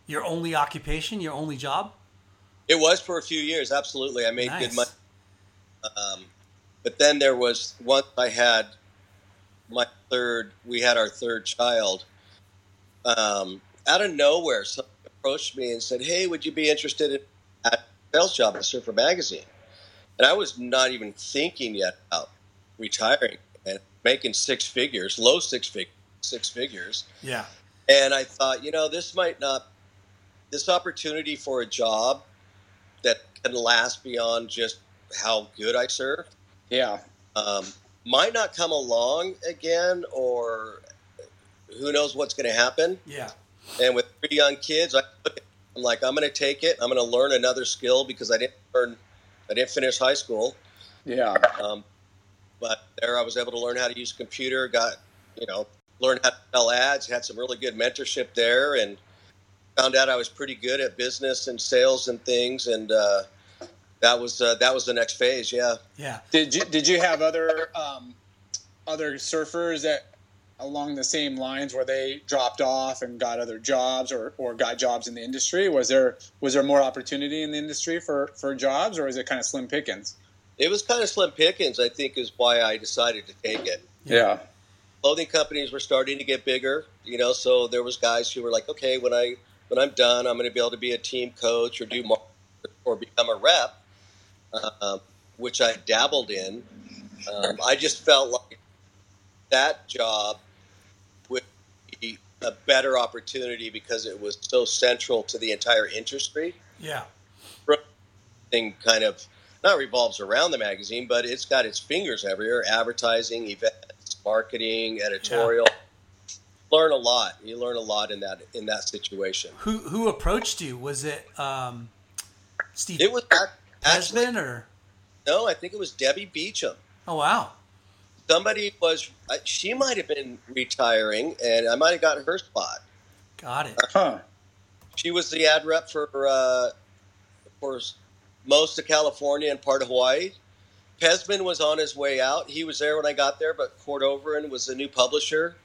your only occupation, your only job? It was for a few years, absolutely. I made Nice. good money. Um, but then there was once I had my third, we had our third child. Um, out of nowhere, someone approached me and said, "Hey, would you be interested in a sales job at Surfer Magazine?" And I was not even thinking yet about retiring and making six figures, low six fig, six figures. Yeah. And I thought, you know, this might not, this opportunity for a job that can last beyond just how good I serve Yeah. um, might not come along again, or who knows what's going to happen. Yeah. And with three young kids, I, I'm like, I'm going to take it. I'm going to learn another skill because I didn't learn, I didn't finish high school. Yeah. Um, but there, I was able to learn how to use a computer. Got you know, learned how to sell ads. Had some really good mentorship there, and found out I was pretty good at business and sales and things. And uh, that was uh, that was the next phase. Yeah. Yeah. Did you did you have other um, other surfers that along the same lines where they dropped off and got other jobs or, or got jobs in the industry? Was there was there more opportunity in the industry for, for jobs or is it kind of slim pickings? It was kind of slim pickings, I think, is why I decided to take it. Yeah. Clothing companies were starting to get bigger, you know. So there was guys who were like, okay, when I when I'm done, I'm going to be able to be a team coach or do more or become a rep. Um, which I dabbled in. Um, I just felt like that job would be a better opportunity because it was so central to the entire industry. Yeah. Thing kind of not revolves around the magazine, but it's got its fingers everywhere: advertising, events, marketing, editorial. Learn a lot. You learn a lot in that in that situation. Who who approached you? Was it um, Steve It was actually or? no, I think it was Debbie Beecham. Oh wow. Somebody was uh, she might have been retiring, and I might have gotten her spot. Got it. Huh. She was the ad rep for uh, for most of California and part of Hawaii. Pezman was on his way out. He was there when I got there, but Court Overin was the new publisher,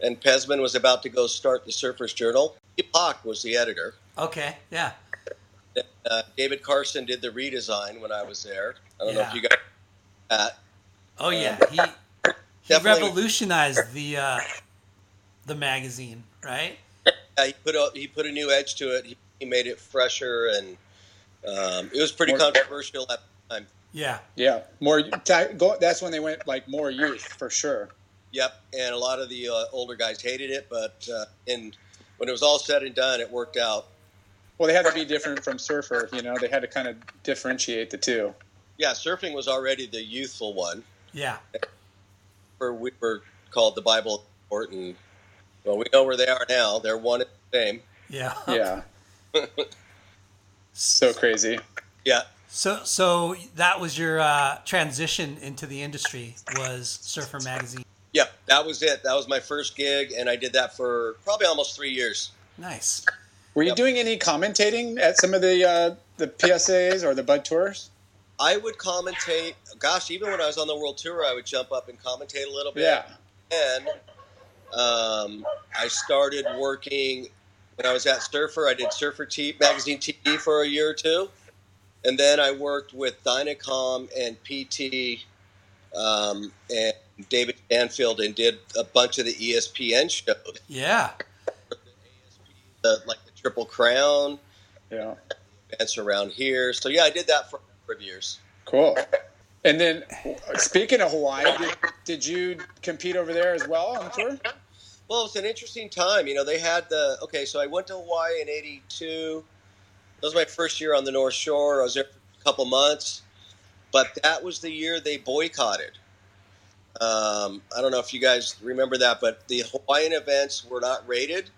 and Pezman was about to go start the Surfers Journal. Epoch was the editor. Okay. Yeah. Uh, David Carson did the redesign when I was there. I don't know if Yeah. you got that. Oh yeah. He he Definitely- revolutionized the uh, the magazine, right? Yeah, he put a he put a new edge to it. He, he made it fresher, and um, it was pretty More- controversial at the time. Yeah. Yeah. More. Go, that's when they went like more youth for sure. Yep, and a lot of the uh, older guys hated it, but uh, in when it was all said and done, it worked out. Well, they had to be different from surfer. You know, they had to kind of differentiate the two. Yeah, surfing was already the youthful one. Yeah. For we were called the Bible sport, and well, we know where they are now. They're one and the same. Yeah. Yeah. *laughs* so crazy. Yeah, So so that was your uh, transition into the industry was Surfer Magazine. yep, that was it. That was my first gig, and I did that for probably almost three years. Nice. Were you Yep. doing any commentating at some of the uh, the PSAs or the Bud Tours? I would commentate. Gosh, even when I was on the world tour, I would jump up and commentate a little bit. Yeah. And um, I started working when I was at Surfer. I did Surfer T- Magazine TV for a year or two. And then I worked with Dynacom and PT um, and David Stanfield and did a bunch of the ESPN shows, Yeah. uh, like the Triple Crown, Yeah. events around here. So, yeah, I did that for years. Cool. And then, speaking of Hawaii, did, did you compete over there as well on tour? Well, it was an interesting time. You know, they had the okay. So I went to Hawaii in '82. That was my first year on the North Shore. I was there for a couple months, but that was the year they boycotted. Um, I don't know if you guys remember that, but the Hawaiian events were not rated.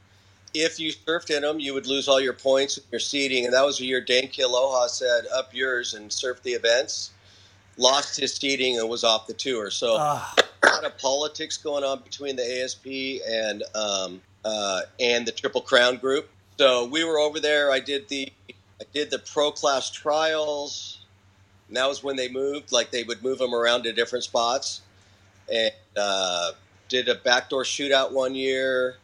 If you surfed in them, you would lose all your points and your seating. And that was the year Dane Kealoha said, "Up yours," and surfed the events. Lost his seating and was off the tour. So Ah, a lot of politics going on between the ASP and um, uh, and the Triple Crown group. So we were over there. I did the I did the pro class trials. And that was when they moved. Like they would move them around to different spots, and uh, did a backdoor shootout one year.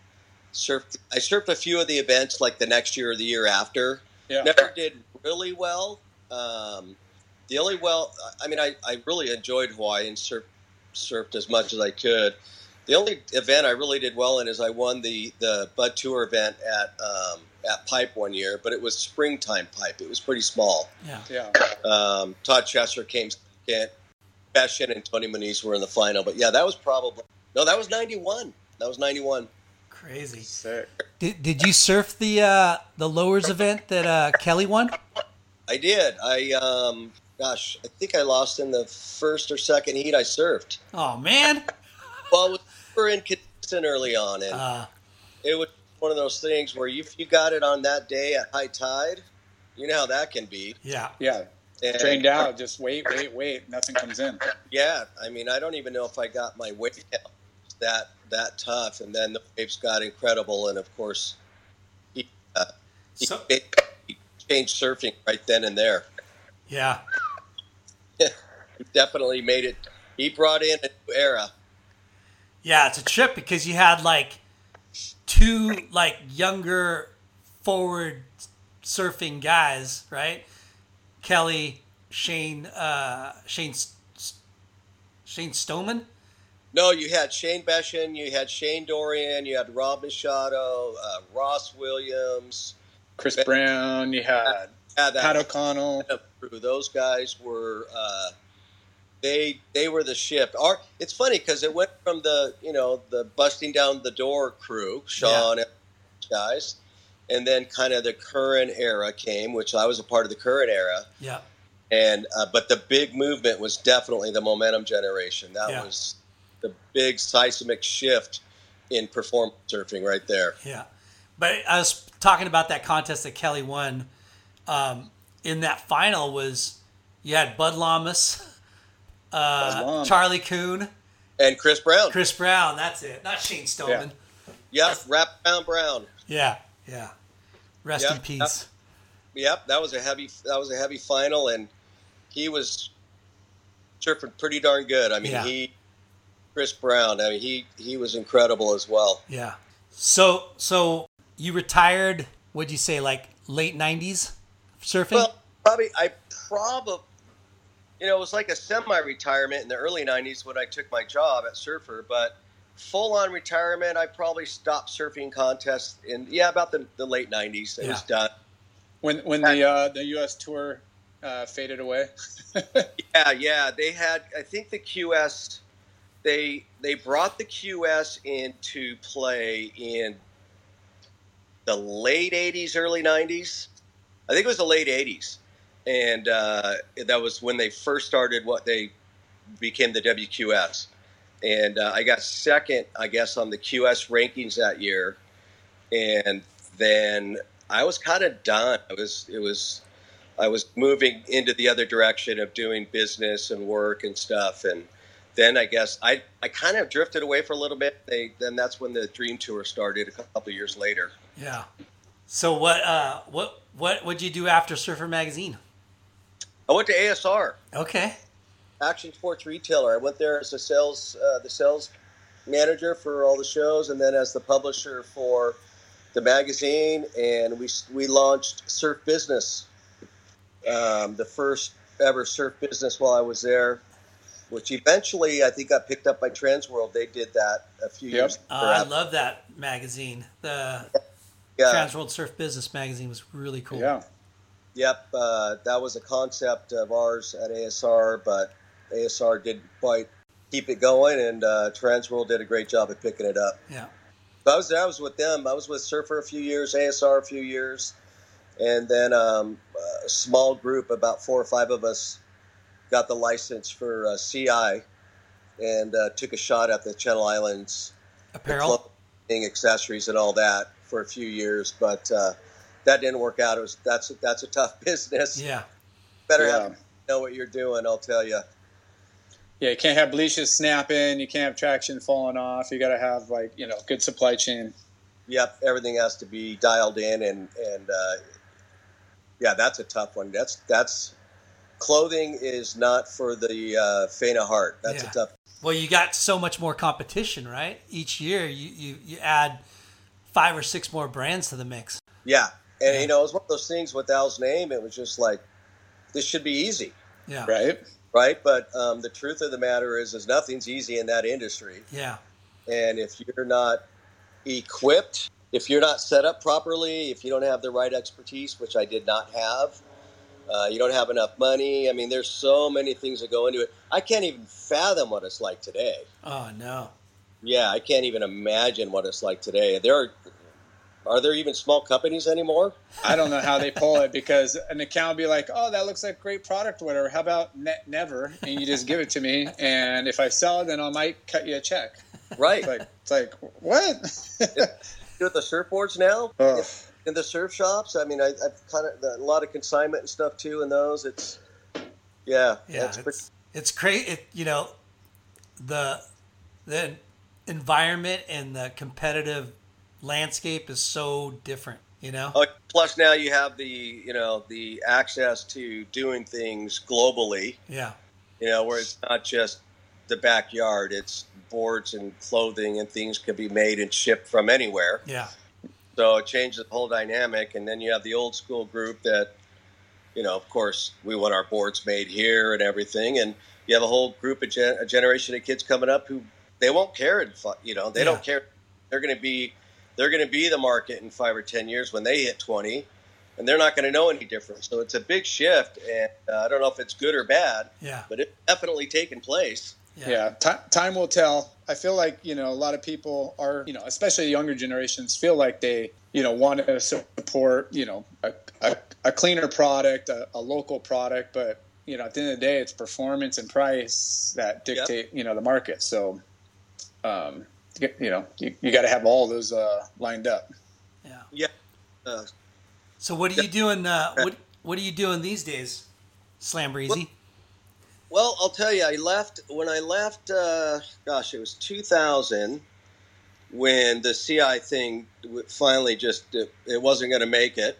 Surfed. I surfed a few of the events like the next year or the year after. Yeah. Never did really well. Um, the only well, I mean, I, I really enjoyed Hawaii and surfed surfed as much as I could. The only event I really did well in is I won the the Bud Tour event at um, at Pipe one year, but it was springtime Pipe. It was pretty small. yeah. Yeah. Um, Todd Chesser came second. Cashin and Tony Moniz were in the final, but yeah, that was probably no, that was ninety one. That was ninety one. Crazy. Sick. Did, did you surf the uh, the lowers event that uh, Kelly won? I did. I um, gosh, I think I lost in the first or second heat. I surfed. Oh man. Well, it was super inconsistent early on, and Uh, it was one of those things where if you got it on that day at high tide, you know how that can be. yeah. Yeah. And, Trained out. Just wait, wait, wait. Nothing comes in. Yeah, I mean, I don't even know if I got my weight count that that tough, and then the waves got incredible, and of course, he, uh, he, So- he changed surfing right then and there. Yeah. *laughs* He definitely made it. He brought in a new era. Yeah, it's a trip because you had like two like younger forward surfing guys, right? Kelly, Shane, uh, Shane, Shane Stoneman. No, you had Shane Beschen, you had Shane Dorian, you had Rob Machado, uh, Ross Williams. Chris Brown. You had Yeah, that Pat O'Connell. crew. Those guys were uh, they they were the ship. Our it's funny because it went from the you know the busting down the door crew, Shaun, and guys, and then kind of the current era came, which I was a part of the current era. Yeah. And uh, but the big movement was definitely the momentum generation. That Yeah. was the big seismic shift in performance surfing right there. Yeah. But I was talking about that contest that Kelly won. Um, in that final was you had Bud Llamas, *laughs* uh, Lom. Charlie Kuhn, And Chris Brown, Chris Brown. That's it. Not Shane Stoneman. yep, wrap around Brown. Yeah. Yeah. Rest Yep, in peace. Yep, that was a heavy that was a heavy final, and he was surfing pretty darn good. I mean, Yeah. he Chris Brown. I mean, he he was incredible as well. Yeah. So so you retired? What'd you say? Like late nineties surfing? Well, probably I probably you know it was like a semi-retirement in the early '90s when I took my job at Surfer, but full-on retirement I probably stopped surfing contests in yeah about the, the late '90s. It was done. When when the uh, the U.S. tour uh, faded away. *laughs* Yeah, yeah. They had I think the QS they they brought the QS into play in the late 80s early 90s. I think it was the late 80s. And uh, that was when they first started what they became the WQS. And uh, I got second, I guess, on the QS rankings that year. And then I was kind of done. I was it was I was moving into the other direction of doing business and work and stuff. And then I guess I, I kind of drifted away for a little bit. They, then that's when the Dream Tour started a couple of years later. yeah. So what uh what what would you do after Surfer Magazine? I went to ASR, Okay. Action Sports Retailer. I went there as a sales uh, the sales manager for all the shows, and then as the publisher for the magazine. And we we launched Surf Business, um, the first ever Surf Business while I was there. Which eventually, I think, got picked up by Transworld. They did that a few Yep. years. Uh, I love that magazine. The yeah. Transworld Surf Business magazine was really cool. yeah. Yep, uh, that was a concept of ours at ASR, but ASR didn't quite keep it going, and uh, Transworld did a great job at picking it up. Yeah. So I was I was with them. I was with Surfer a few years, ASR a few years, and then um, a small group, about four or five of us, got the license for uh, CI, and uh, took a shot at the Channel Islands Apparel. clothing, accessories, and all that for a few years, but uh, that didn't work out. It was that's that's a tough *laughs* business. Yeah. Better Yeah. have know what you're doing. I'll tell you. Yeah, you can't have bleaches snapping. You can't have traction falling off. You got to have like you know good supply chain. Yep, everything has to be dialed in, and and uh, yeah, that's a tough one. That's that's clothing is not for the uh, faint of heart. That's Yeah. a tough. Well, you got so much more competition, right? Each year, you, you, you add five or six more brands to the mix. Yeah, and you know, it was one of those things with Al's name. It was just like this should be easy, Yeah. Right. right? But um, the truth of the matter is, is nothing's easy in that industry. Yeah. And if you're not equipped, if you're not set up properly, if you don't have the right expertise, which I did not have, uh, you don't have enough money. I mean, there's so many things that go into it. I can't even fathom what it's like today. Oh, no. Yeah, I can't even imagine what it's like today. There are, are there even small companies anymore? I don't know how they pull it because an account will be like, "Oh, that looks like great product, whatever." How about ne- never? And you just give it to me, and if I sell it, then I might cut you a check. Right. It's like, it's like what? Do with the surfboards now Ugh. In the surf shops. I mean, I, I've kind of a lot of consignment and stuff too in those. It's yeah, Yeah. that's pretty, It's, it's great. It, you know, the, the environment and the competitive landscape is so different, you know? Oh, plus now you have the you know the access to doing things globally. Yeah. You know where it's not just the backyard; it's boards and clothing and things can be made and shipped from anywhere. Yeah. So it changes the whole dynamic. And then you have the old school group that, you know, of course, we want our boards made here and everything. And you have a whole group of gen- a generation of kids coming up who they won't care. In, you know, they Yeah. don't care. They're going to be they're going to be the market in five or ten years when they hit twenty. and they're not going to know any different. So it's a big shift, and uh, I don't know if it's good or bad, Yeah. but it's definitely taken place. Yeah, ti time will tell. I feel like you know a lot of people are you know especially younger generations feel like they you know want to support you know a, a, a cleaner product, a, a local product, but you know at the end of the day it's performance and price that dictate you know the market. So, um, you, you know you, you got to have all those uh, lined up. Yeah. Yeah. Uh, So what are you doing? Uh, what What are you doing these days, Slam Breezy? Well, I'll tell you, I left when I left. Uh, gosh, it was 2000 when the CI thing finally just it, it wasn't going to make it,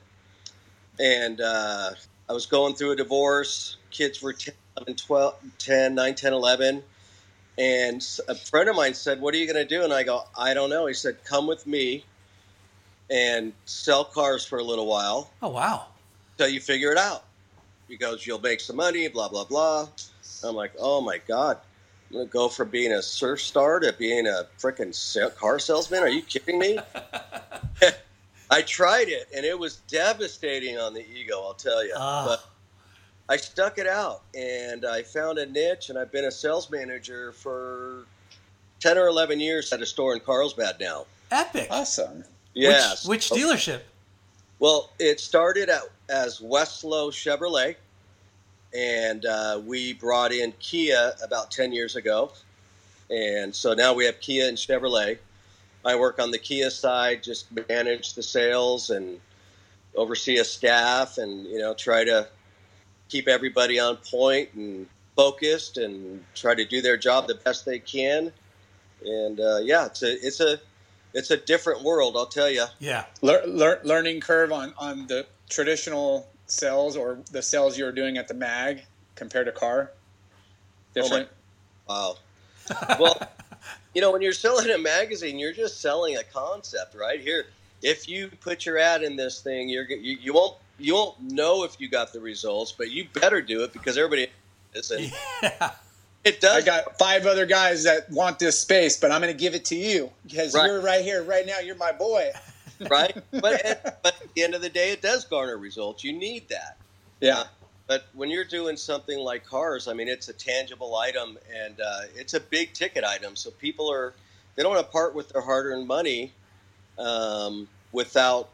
and uh, I was going through a divorce. Kids were 10, 11, 12, 10, 9, 10, 11. And a friend of mine said, What are you going to do? And I go, I don't know. He said, Come with me and sell cars for a little while Oh wow. till you figure it out because you'll make some money, blah, blah, blah. I'm like, oh my God. I'm going to go from being a surf star to being a freaking car salesman. Are you kidding me? *laughs* *laughs* I tried it and it was devastating on the ego, I'll tell you. Ah. But I stuck it out and I found a niche and I've been a sales manager for 10 or 11 years at a store in Carlsbad now. Epic. Awesome. Yes. Which, which dealership? Well, it started at, as Westlow Chevrolet, and uh, we brought in Kia about 10 years ago. And so now we have Kia and Chevrolet. I work on the Kia side, just manage the sales and oversee a staff and, you know, try to keep everybody on point and focused and try to do their job the best they can. And uh, yeah, it's a, it's a, it's a different world, I'll tell you. Yeah. Lear, lear, learning curve on on the traditional sales or the sales you were doing at the mag compared to car. Different. Oh wow. Well, *laughs* you know, when you're selling a magazine, you're just selling a concept, right? Here, if you put your ad in this thing, you're g- you, you won't you won't know if you got the results, but you better do it because everybody is. And It I does. got five other guys that want this space, but I'm going to give it to you because Right. you're right here, right now. You're my boy. Right? But at, but at the end of the day, it does garner results. You need that. Yeah. But when you're doing something like cars, I mean, it's a tangible item and uh, it's a big ticket item. So people are they don't want to part with their hard-earned money um, without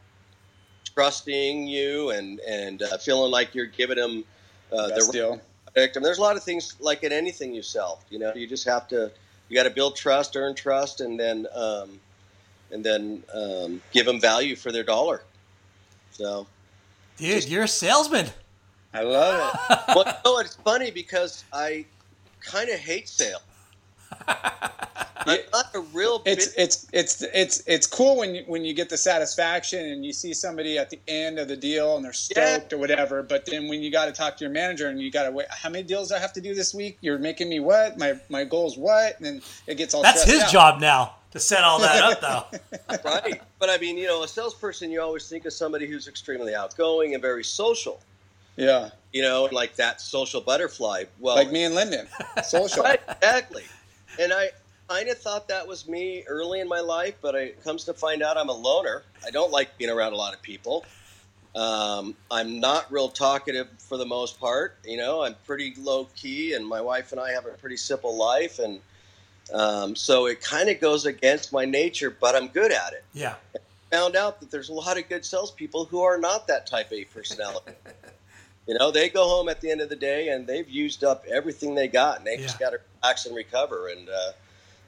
trusting you and and uh, feeling like you're giving them uh, Best the deal. product. And there's a lot of things like in anything you sell. You know, you just have to you got to build trust, earn trust, and then um, and then um, give them value for their dollar. So. Dude, you're a salesman. I love it. *laughs* well, no, it's funny because I kind of hate sales. *laughs* I'm not a real big, It's it's it's it's it's cool when you when you get the satisfaction and you see somebody at the end of the deal and they're Yeah. stoked or whatever. But then when you got to talk to your manager and you got to wait, how many deals do I have to do this week? You're making me what? My my goal's what? And then it gets all That's his out. job now to set all that up, though. *laughs* right? But I mean, you know, a salesperson, you always think of somebody who's extremely outgoing and very social. Yeah, You know, like that social butterfly. Well, like me and Lyndon, *laughs* social. Right, exactly. And I kind of thought that was me early in my life, but it comes to find out I'm a loner. I don't like being around a lot of people. Um, I'm not real talkative for the most part. You know, I'm pretty low key, and my wife and I have a pretty simple life, and um, so it kind of goes against my nature, but I'm good at it. Yeah. Found out that there's a lot of good salespeople who are not that type A personality. *laughs* you know, they go home at the end of the day and they've used up everything they got, and they just got to relax and recover. And uh,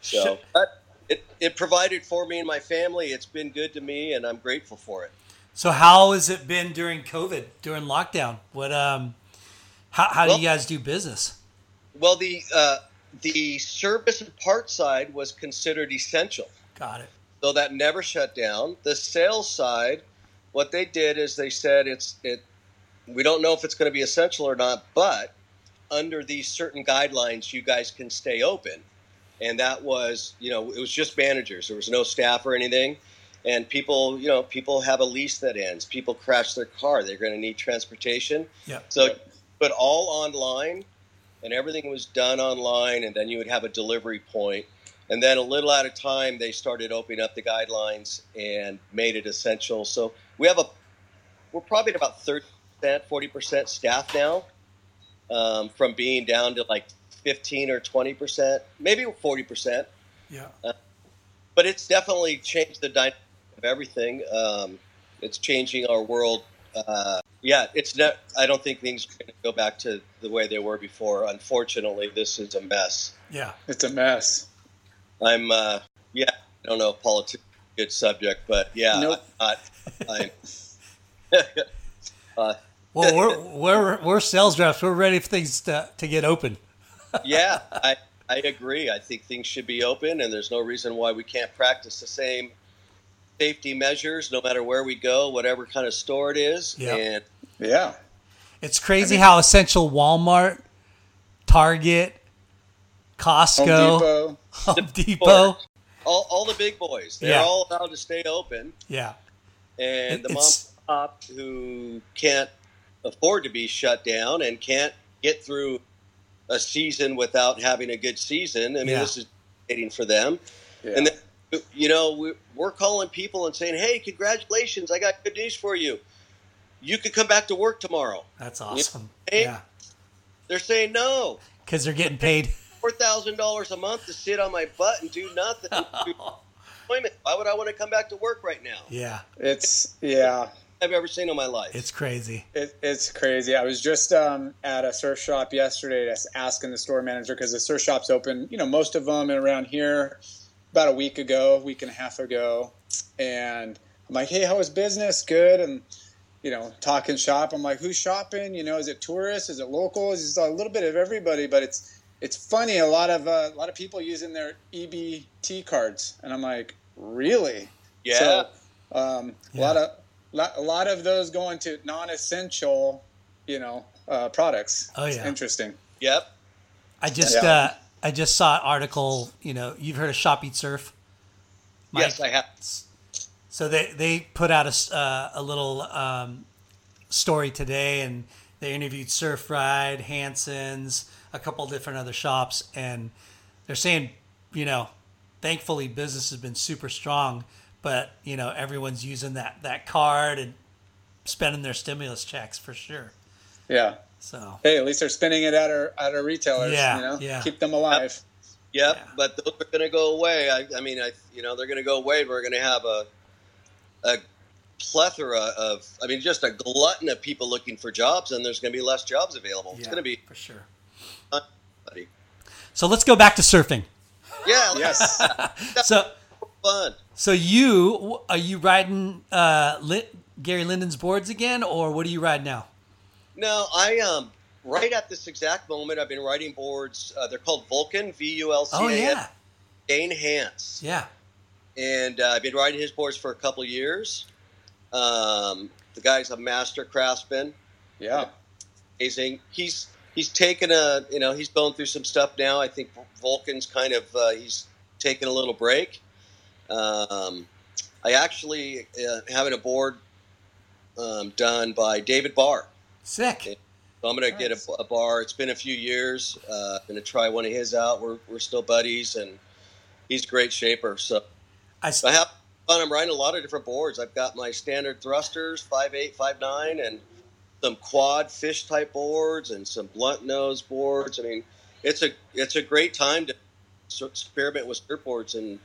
so, but it, it provided for me and my family. It's been good to me, and I'm grateful for it. So how has it been during COVID, during lockdown? What um, how how do you guys do business? Well, the uh, the service and part side was considered essential. Got it. so that never shut down. The sales side, what they did is they said it's it. We don't know if it's going to be essential or not, but under these certain guidelines, you guys can stay open. And that was, you know, it was just managers. There was no staff or anything. And people, you know, people have a lease that ends. People crash their car. They're going to need transportation. Yeah. So, but all online, and everything was done online. And then you would have a delivery point. And then a little at a time, they started opening up the guidelines and made it essential. So we have a we're probably at about thirty percent, forty percent staff now, um, from being down to like fifteen or twenty percent, maybe forty percent. Yeah. But it's definitely changed the dynamic of everything. Um, it's changing our world. Uh, yeah, it's not. I don't think things are going to go back to the way they were before. Unfortunately, this is a mess. Yeah. It's a mess. I'm. Uh, yeah, I don't know if politics is a good subject, but yeah, Nope. I'm. Not, I'm *laughs* *laughs* uh, Well, we're we're we're sales reps. We're ready for things to, to get open. *laughs* yeah, I, I agree. I think things should be open, and there's no reason why we can't practice the same safety measures no matter where we go, whatever kind of store it is. Yeah. And Yeah. It's crazy how essential Walmart, Target, Costco, Home Depot. Home Depot. all, all the big boys, they're Yeah. all allowed to stay open. Yeah. And It- the mom it's- and pop who can't afford to be shut down and can't get through a season without having a good season. I mean, Yeah. this is waiting for them. Yeah. And then, you know, we- we're calling people and saying, "Hey, congratulations! I got good news for you. You could come back to work tomorrow." That's awesome. Hey. Yeah. They're saying no. Because they're getting *laughs* paid. Four thousand dollars a month to sit on my butt and do nothing. *laughs* Why would I want to come back to work right now? Yeah. It's yeah. I've ever seen in my life. It's crazy. It, it's crazy. I was just um, at a surf shop yesterday, just asking the store manager because the surf shops open. You know, most of them around here about a week ago, week and a half ago, and I'm like, "Hey, how was business? Good." And you know, talking shop. I'm like, "Who's shopping? You know, is it tourists? Is it locals? It's a little bit of everybody." But it's it's funny. A lot of uh, a lot of people using their EBT cards, and I'm like, "Really?" yeah. So, um, Yeah. a lot of lot, a lot of those going to non-essential, you know, uh, products. Oh, It's yeah. interesting. yep. I just Yeah. uh, I just saw an article. You know, you've heard of Shop Eat Surf. Mike? Yes, I have. So they they put out a uh, a little um, story today, and they interviewed Surf Ride, Hansen's, a couple different other shops, and they're saying, you know, thankfully business has been super strong, but you know everyone's using that that card and spending their stimulus checks for sure. Yeah. So Hey, at least they're spending it at our at our retailers. Yeah, You know, yeah. keep them alive. Yep. Yeah. But those are going to go away. I, I mean, I you know they're going to go away. We're going to have a a plethora of. I mean, just a glutton of people looking for jobs, and there's going to be less jobs available. It's going to be. for sure. Buddy. So let's go back to surfing. Yeah. Yes. *laughs* So Fun. So you are you riding uh, Li- Gary Linden's boards again, or what are you riding now? No, I um right at this exact moment, I've been writing boards. Uh, they're called Vulcan, V U L C A N. Oh yeah, Dane Hans. yeah, and uh, I've been riding his boards for a couple of years. Um, the guy's a master craftsman, yeah. amazing. He's he's taken a you know he's going through some stuff now. I think Vulcan's kind of uh, he's taking a little break. Um, I actually uh, having a board um, done by David Barr. Sick. So I'm gonna get a, a Barr. It's been a few years. Uh, gonna try one of his out. We're we're still buddies, and he's a great shaper. So I s- I have fun. I'm riding a lot of different boards. I've got my standard thrusters, five eight, five nine, and some quad fish type boards and some blunt nose boards. I mean, it's a it's a great time to experiment with surfboards, and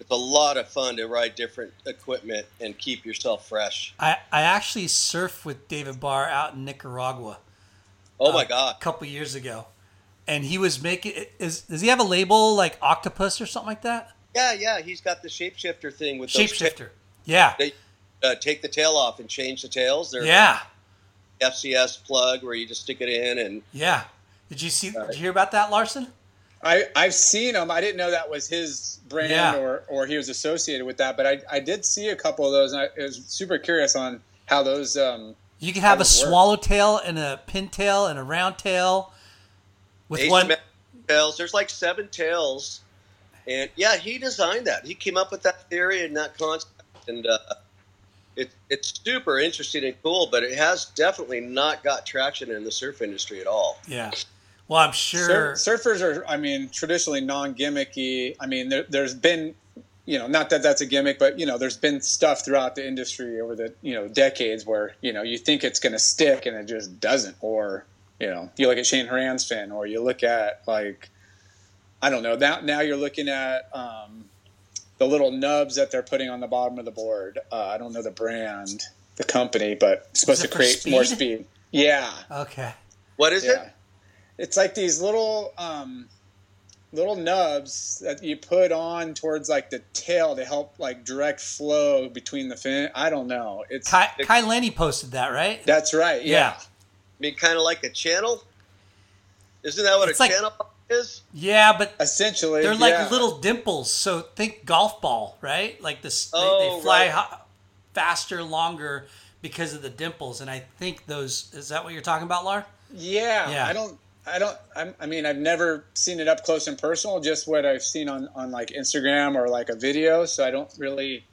it's a lot of fun to ride different equipment and keep yourself fresh. I I actually surfed with David Barr out in Nicaragua Oh my a god! A couple years ago, and he was making. Is does he have a label like Octopus or something like that? Yeah, yeah. He's got the shapeshifter thing with those Shapeshifter. Yeah, They uh, take the tail off and change the tails. They're yeah, FCS plug where you just stick it in and yeah. Did you see? Did you hear about that, Larson? I I've seen him. I didn't know that was his brand Yeah. or or he was associated with that, but I I did see a couple of those, and I was super curious on how those. Um, You can have a That would work. swallowtail and a pintail and a round tail with one. asymmetric tails. There's like seven tails, and yeah, he designed that. He came up with that theory and that concept, and uh, it, it's super interesting and cool. But it has definitely not got traction in the surf industry at all. Yeah. Well, I'm sure. Sur- surfers are, I mean, traditionally non-gimmicky. I mean, there, there's been you know, not that that's a gimmick, but you know, there's been stuff throughout the industry over the you know decades where you know you think it's going to stick and it just doesn't, or you know, you look at Cheyne Horan's fin, or you look at like, I don't know. Now now you're looking at um, the little nubs that they're putting on the bottom of the board. Uh, I don't know the brand, the company, but it's supposed to it for create more speed? speed. Yeah, Okay. What is yeah. it? It's like these little um, little nubs that you put on towards like the tail to help like direct flow between the fin. I don't know. It's Kai, Kai Lenny posted that, right? that's right. Yeah. Yeah. I mean, kind of like a channel. Isn't that what It's a like- channel is? Yeah, but Essentially, they're like yeah. little dimples. So think golf ball, right? Like this, they, Oh, they fly right. ho- faster, longer because of the dimples. And I think those is that what you're talking about, Lar? Yeah, Yeah. I don't. I don't. I'm, I mean, I've never seen it up close and personal. Just what I've seen on on like Instagram or like a video. So I don't really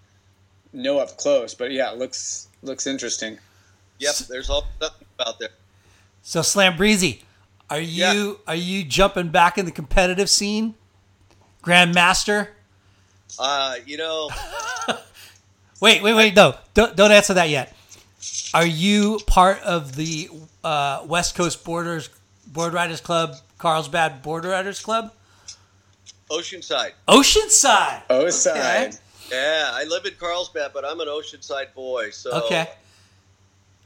know up close. But yeah, it looks looks interesting. Yep. There's all stuff about there. So Slam Breezy, are you are you jumping back in the competitive scene, Grandmaster? Uh, you know, *laughs* Wait, wait, wait! No, don't don't answer that yet. Are you part of the uh, West Coast Borders Board Riders Club, Carlsbad Board Riders Club, Oceanside. Oceanside? Oh, side. Yeah, I live in Carlsbad, but I'm an Oceanside boy. So Okay.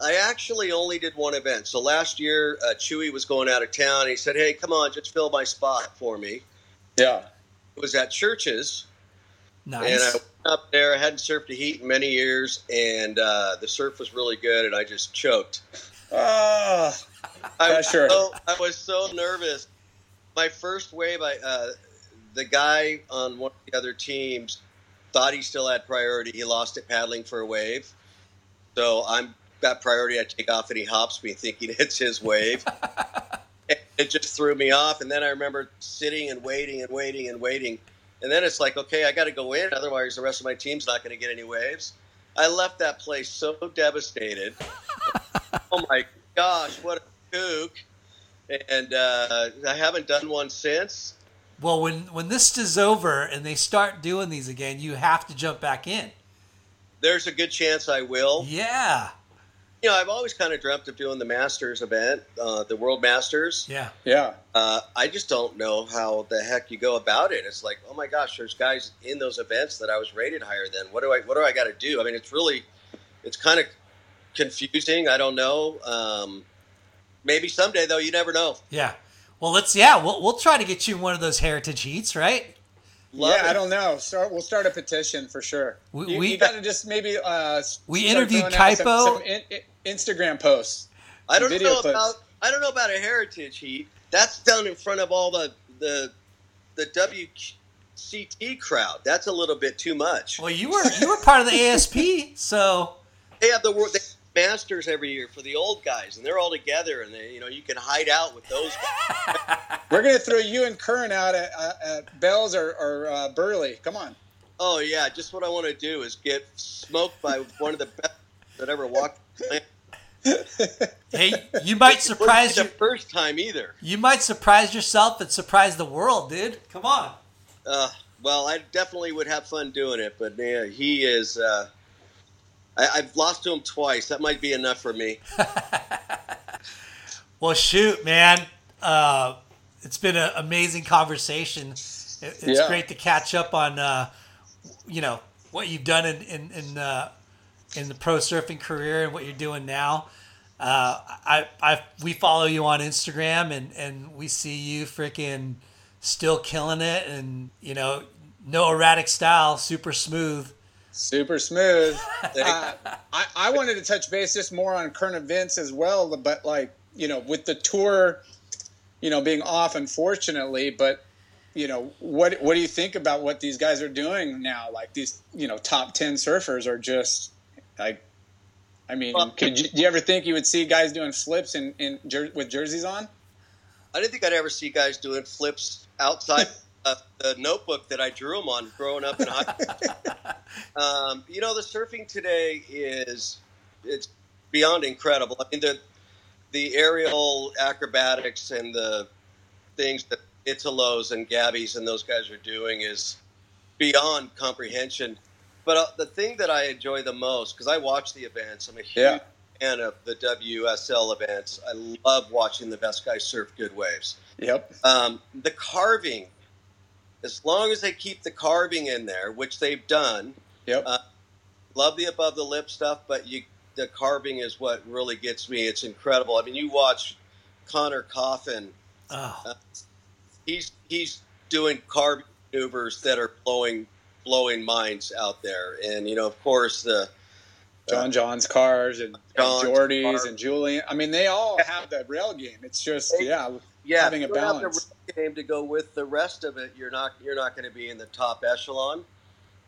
I actually only did one event. So last year, uh, Chewy was going out of town. He said, "Hey, come on, just fill my spot for me." Yeah. It was at Churches, Nice. and I went up there. I hadn't surfed a heat in many years, and uh, the surf was really good, and I just choked. Oh, I was, Pressure. so, I was so nervous. My first wave, I uh, the guy on one of the other teams thought he still had priority. He lost it paddling for a wave, so I'm got priority. I take off, and he hops me, thinking *laughs* it's his wave. it just threw me off, and then I remember sitting and waiting and waiting and waiting, and then it's like, okay, I got to go in, otherwise the rest of my team's not going to get any waves. I left that place so devastated. *laughs* oh my gosh, what a kook! And uh, I haven't done one since. Well, when when this is over and they start doing these again, you have to jump back in. There's a good chance I will. Yeah, You know, I've always kind of dreamt of doing the Masters event, uh, the World Masters. yeah. yeah. Uh, I just don't know how the heck you go about it. It's like, oh my gosh, there's guys in those events that I was rated higher than. What do I what do I got to do? I mean, it's really, it's kind of confusing. I don't know. Um, maybe someday though, you never know. Yeah. Well, let's yeah, we'll we'll try to get you one of those heritage heats, right? Love yeah, it. I don't know. Start. We'll start a petition for sure. We- you, we- you got to just maybe. Uh, We start interviewed throwing out some- some in, in- Instagram posts. I don't know clips. about I don't know about a heritage heat. That's done in front of all the the the WCT crowd. That's a little bit too much. Well, you were you were part of the ASP, so They have the world they have masters every year for the old guys, and they're all together, and they, you know you can hide out with those. guys. *laughs* We're gonna throw you and Curren out at, uh, at Bells or, or uh, Burleigh. Come on. Oh yeah, just what I want to do is get smoked by one of the best that ever walked. *laughs* hey, you might surprise your, first time either. you might surprise yourself and surprise the world, dude. Come on. Uh, well, I definitely would have fun doing it, but man, he is. Uh, I, I've lost to him twice. That might be enough for me. *laughs* Well, shoot, man. Uh, it's been an amazing conversation. It- It's Yeah. great to catch up on, uh, you know, what you've done in in in, uh, in the pro surfing career and what you're doing now. Uh, I, I, we follow you on Instagram and, and we see you freaking still killing it and you know no erratic style, super smooth. Super smooth. *laughs* Uh, I, I wanted to touch base just more on current events as well, but like, you know, with the tour, you know, being off, unfortunately, but, you know, what, what do you think about what these guys are doing now? Like these, you know, top 10 surfers are just like, I mean, Well- could you, do you ever think you would see guys doing flips in, in jer- with jerseys on? I didn't think I'd ever see guys doing flips outside uh, the notebook that I drew them on growing up in high *laughs* um, You know, the surfing today is it's beyond incredible. I mean, the the aerial acrobatics and the things that Italos and Gabbies and those guys are doing is beyond comprehension. But uh, the thing that I enjoy the most, because I watch the events, I'm a huge Yeah. fan of the WSL events. I love watching the best guys surf good waves. Yep. Um, the carving, as long as they keep the carving in there, which they've done, Yep. Uh, love the above the lip stuff, but you the carving is what really gets me. It's incredible. I mean, you watch Conner Coffin. Oh, He's he's doing carving maneuvers that are blowing blowing minds out there, and you know, of course, the uh, John John's cars and, and Jordy's cars. and Julian. I mean, they all have that rail game. It's just yeah, yeah, having a if you don't have balance. game to go with the rest of it. You're not you're not going to be in the top echelon.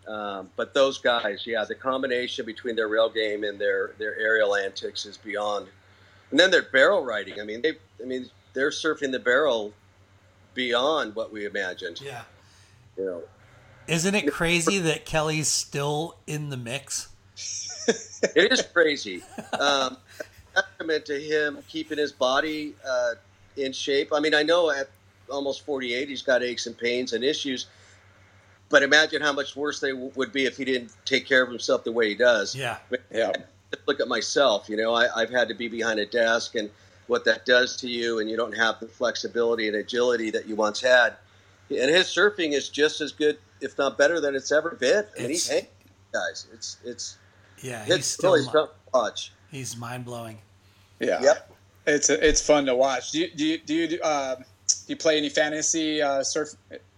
Um, but those guys, yeah, the combination between their rail game and their their aerial antics is beyond. And then their barrel riding. I mean, they I mean they're surfing the barrel beyond what we imagined. yeah. You know, Isn't it crazy that Kelly's still in the mix? *laughs* it is crazy. Um, *laughs* testament to him keeping his body uh, in shape. I mean, I know at almost 48, he's got aches and pains and issues. But imagine how much worse they w- would be if he didn't take care of himself the way he does. Yeah. yeah. Look at myself. You know, I, I've had to be behind a desk and what that does to you, and you don't have the flexibility and agility that you once had. And his surfing is just as good, if not better, than it's ever been. I mean, he's hanging, guys. It's it's Yeah. He's it's still really mi- something to watch. he's mind blowing. Yeah. Yep. It's it's fun to watch. Do you do you do you, uh, do you play any fantasy uh, surf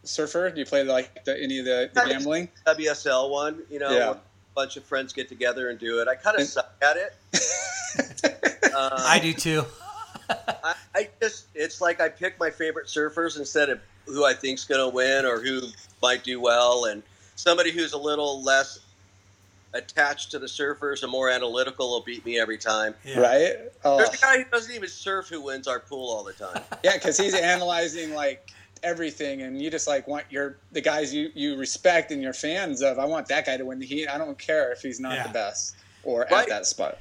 surfer? Do you play like the, any of the, the gambling? WSL one. You know, Yeah. a bunch of friends get together and do it. I kind of suck at it. *laughs* um, I do too. I, I just it's like I pick my favorite surfers instead of who I think's going to win or who might do well, and somebody who's a little less attached to the surfers and more analytical will beat me every time. Yeah. Right? Oh, There's a oh. guy who doesn't even surf who wins our pool all the time. *laughs* yeah, because he's analyzing like everything, and you just like want your the guys you you respect and you're fans of. I want that guy to win the heat. I don't care if he's not Yeah. the best or Right. at that spot.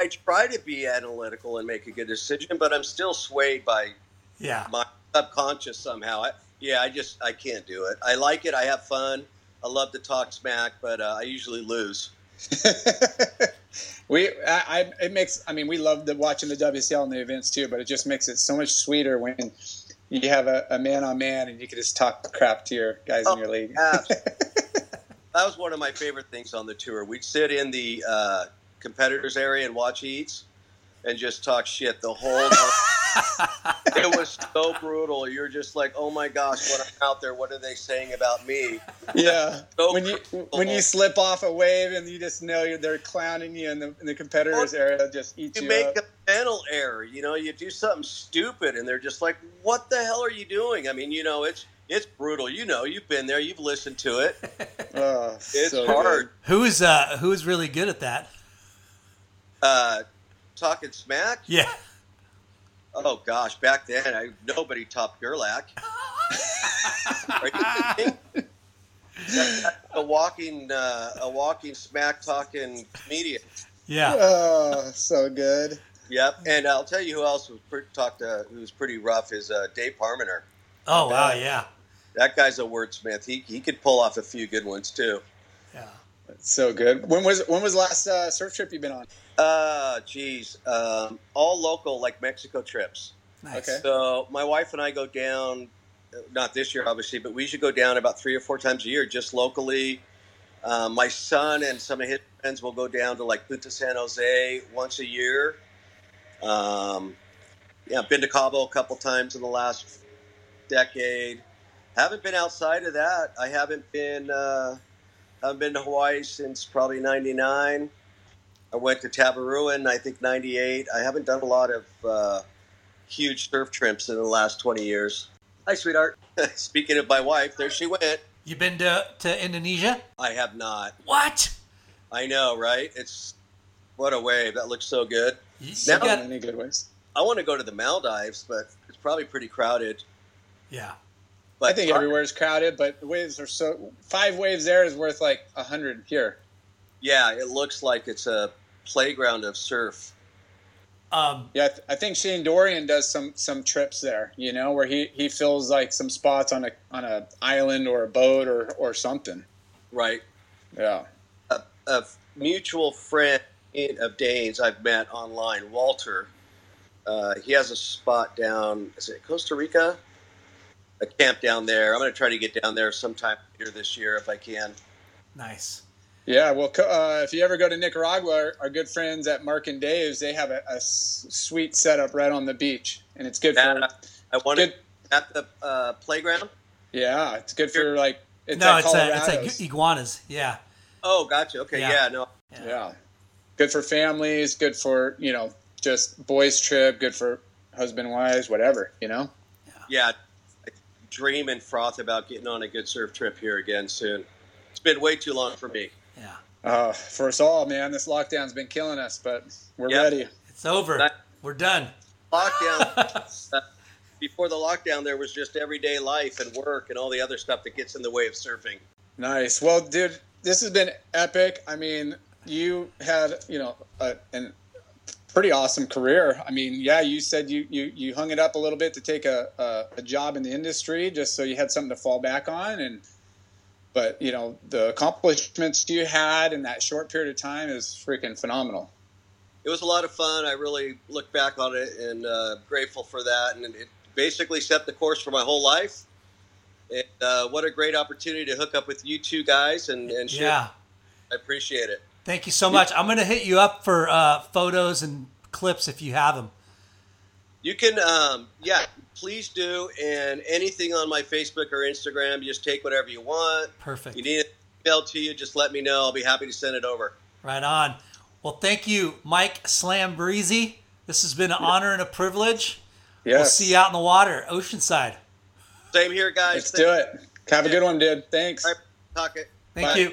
I try to be analytical and make a good decision, but I'm still swayed by Yeah. my subconscious somehow. I, yeah, I just I can't do it. I like it. I have fun. I love to talk smack, but uh, I usually lose. *laughs* we, I, I, it makes. I mean, we love the, watching the WCL and the events too, but it just makes it so much sweeter when you have a, a man on man and you can just talk crap to your guys in your league. *laughs* that was one of my favorite things on the tour. We'd sit in the uh, competitors area and watch heats and just talk shit the whole time. *laughs* it was so brutal. You're just like, oh my gosh, when I'm out there, what are they saying about me? yeah, So when you brutal. when you slip off a wave and you just know you're, they're clowning you in the, in the competitors area, just eat you you, make up. a mental error. You know, you do something stupid, and they're just like, "What the hell are you doing?" I mean, you know, it's it's brutal. You know, you've been there, you've listened to it. *laughs* Oh, It's so hard. Who's uh who's really good at that? Uh, talking smack. Yeah. Oh gosh, back then, I nobody topped Gerlach. *laughs* Are you kidding? A walking, uh, a walking smack talking comedian. Yeah. Oh, so good. Yep, and I'll tell you who else was pre- talked uh, who was pretty rough is uh, Dave Parmenter. Oh wow, yeah. That guy's a wordsmith. He he could pull off a few good ones too. Yeah. So good. When was when was the last uh, surf trip you've been on? Uh, geez, um, all local like Mexico trips. Nice. Okay. So my wife and I go down, not this year obviously, but we should go down about three or four times a year just locally. Um, my son and some of his friends will go down to like Punta San Jose once a year. Um, yeah, I've been to Cabo a couple times in the last decade. Haven't been outside of that. I haven't been. Uh, haven't been to Hawaii since probably '99. I went to Tavarua in I think '98. I haven't done a lot of uh, huge surf trips in the last 20 years. Hi, sweetheart. *laughs* Speaking of my wife, there she went. You been to to Indonesia? I have not. What? I know, right? It's what a wave. That looks so good. You, you Now- got Any good ways? I want to go to the Maldives, but it's probably pretty crowded. yeah. But I think everywhere is crowded, but the waves are so five waves there is worth like a hundred here. Yeah, it looks like it's a playground of surf. Um, Yeah, I, th- I think Shane Dorian does some some trips there. You know, where he he fills like some spots on a on a island or a boat or or something. Right. Yeah. A, a mutual friend of Dane's I've met online, Walter. Uh, he has a spot down. Is it Costa Rica? A camp down there. I'm going to try to get down there sometime later this year if I can. Nice. Yeah, well, uh, if you ever go to Nicaragua, our, our good friends at Mark and Dave's, they have a, a s- sweet setup right on the beach, and it's good for. Yeah, I wanted Good. at the uh, playground. Yeah, it's good for like. It's no, at it's a, it's like iguanas. Yeah. Oh, gotcha. Okay, Yeah. yeah, no, Yeah. Good for families, good for, you know, just boys trip, good for husband wives, whatever, you know? yeah. I dream and froth about getting on a good surf trip here again soon. It's been way too long for me. Yeah. Uh, for us all, man, this lockdown's been killing us, but we're Yeah. ready. It's over. That- We're done. Lockdown. *laughs* uh, before the lockdown, there was just everyday life and work and all the other stuff that gets in the way of surfing. Nice. Well, dude, this has been epic. I mean, you had, you know, a, an pretty awesome career. I mean, yeah, you said you, you, you hung it up a little bit to take a, a, a job in the industry just so you had something to fall back on. And, but, you know, the accomplishments you had in that short period of time is freaking phenomenal. It was a lot of fun. I really look back on it and uh, grateful for that. And it basically set the course for my whole life. And uh, what a great opportunity to hook up with you two guys and, and share. Yeah. I appreciate it. Thank you so much. I'm going to hit you up for uh, photos and clips if you have them. You can, um, yeah, please do. And anything on my Facebook or Instagram, just take whatever you want. Perfect. You need it emailed to you, just let me know. I'll be happy to send it over. Right on. Well, thank you, Mike Slam Breezy. This has been an honor and a privilege. Yes. We'll see you out in the water, Oceanside. Same here, guys. Let's do it. Have a good one, dude. Thanks. All right, talk it. Thank Bye. you.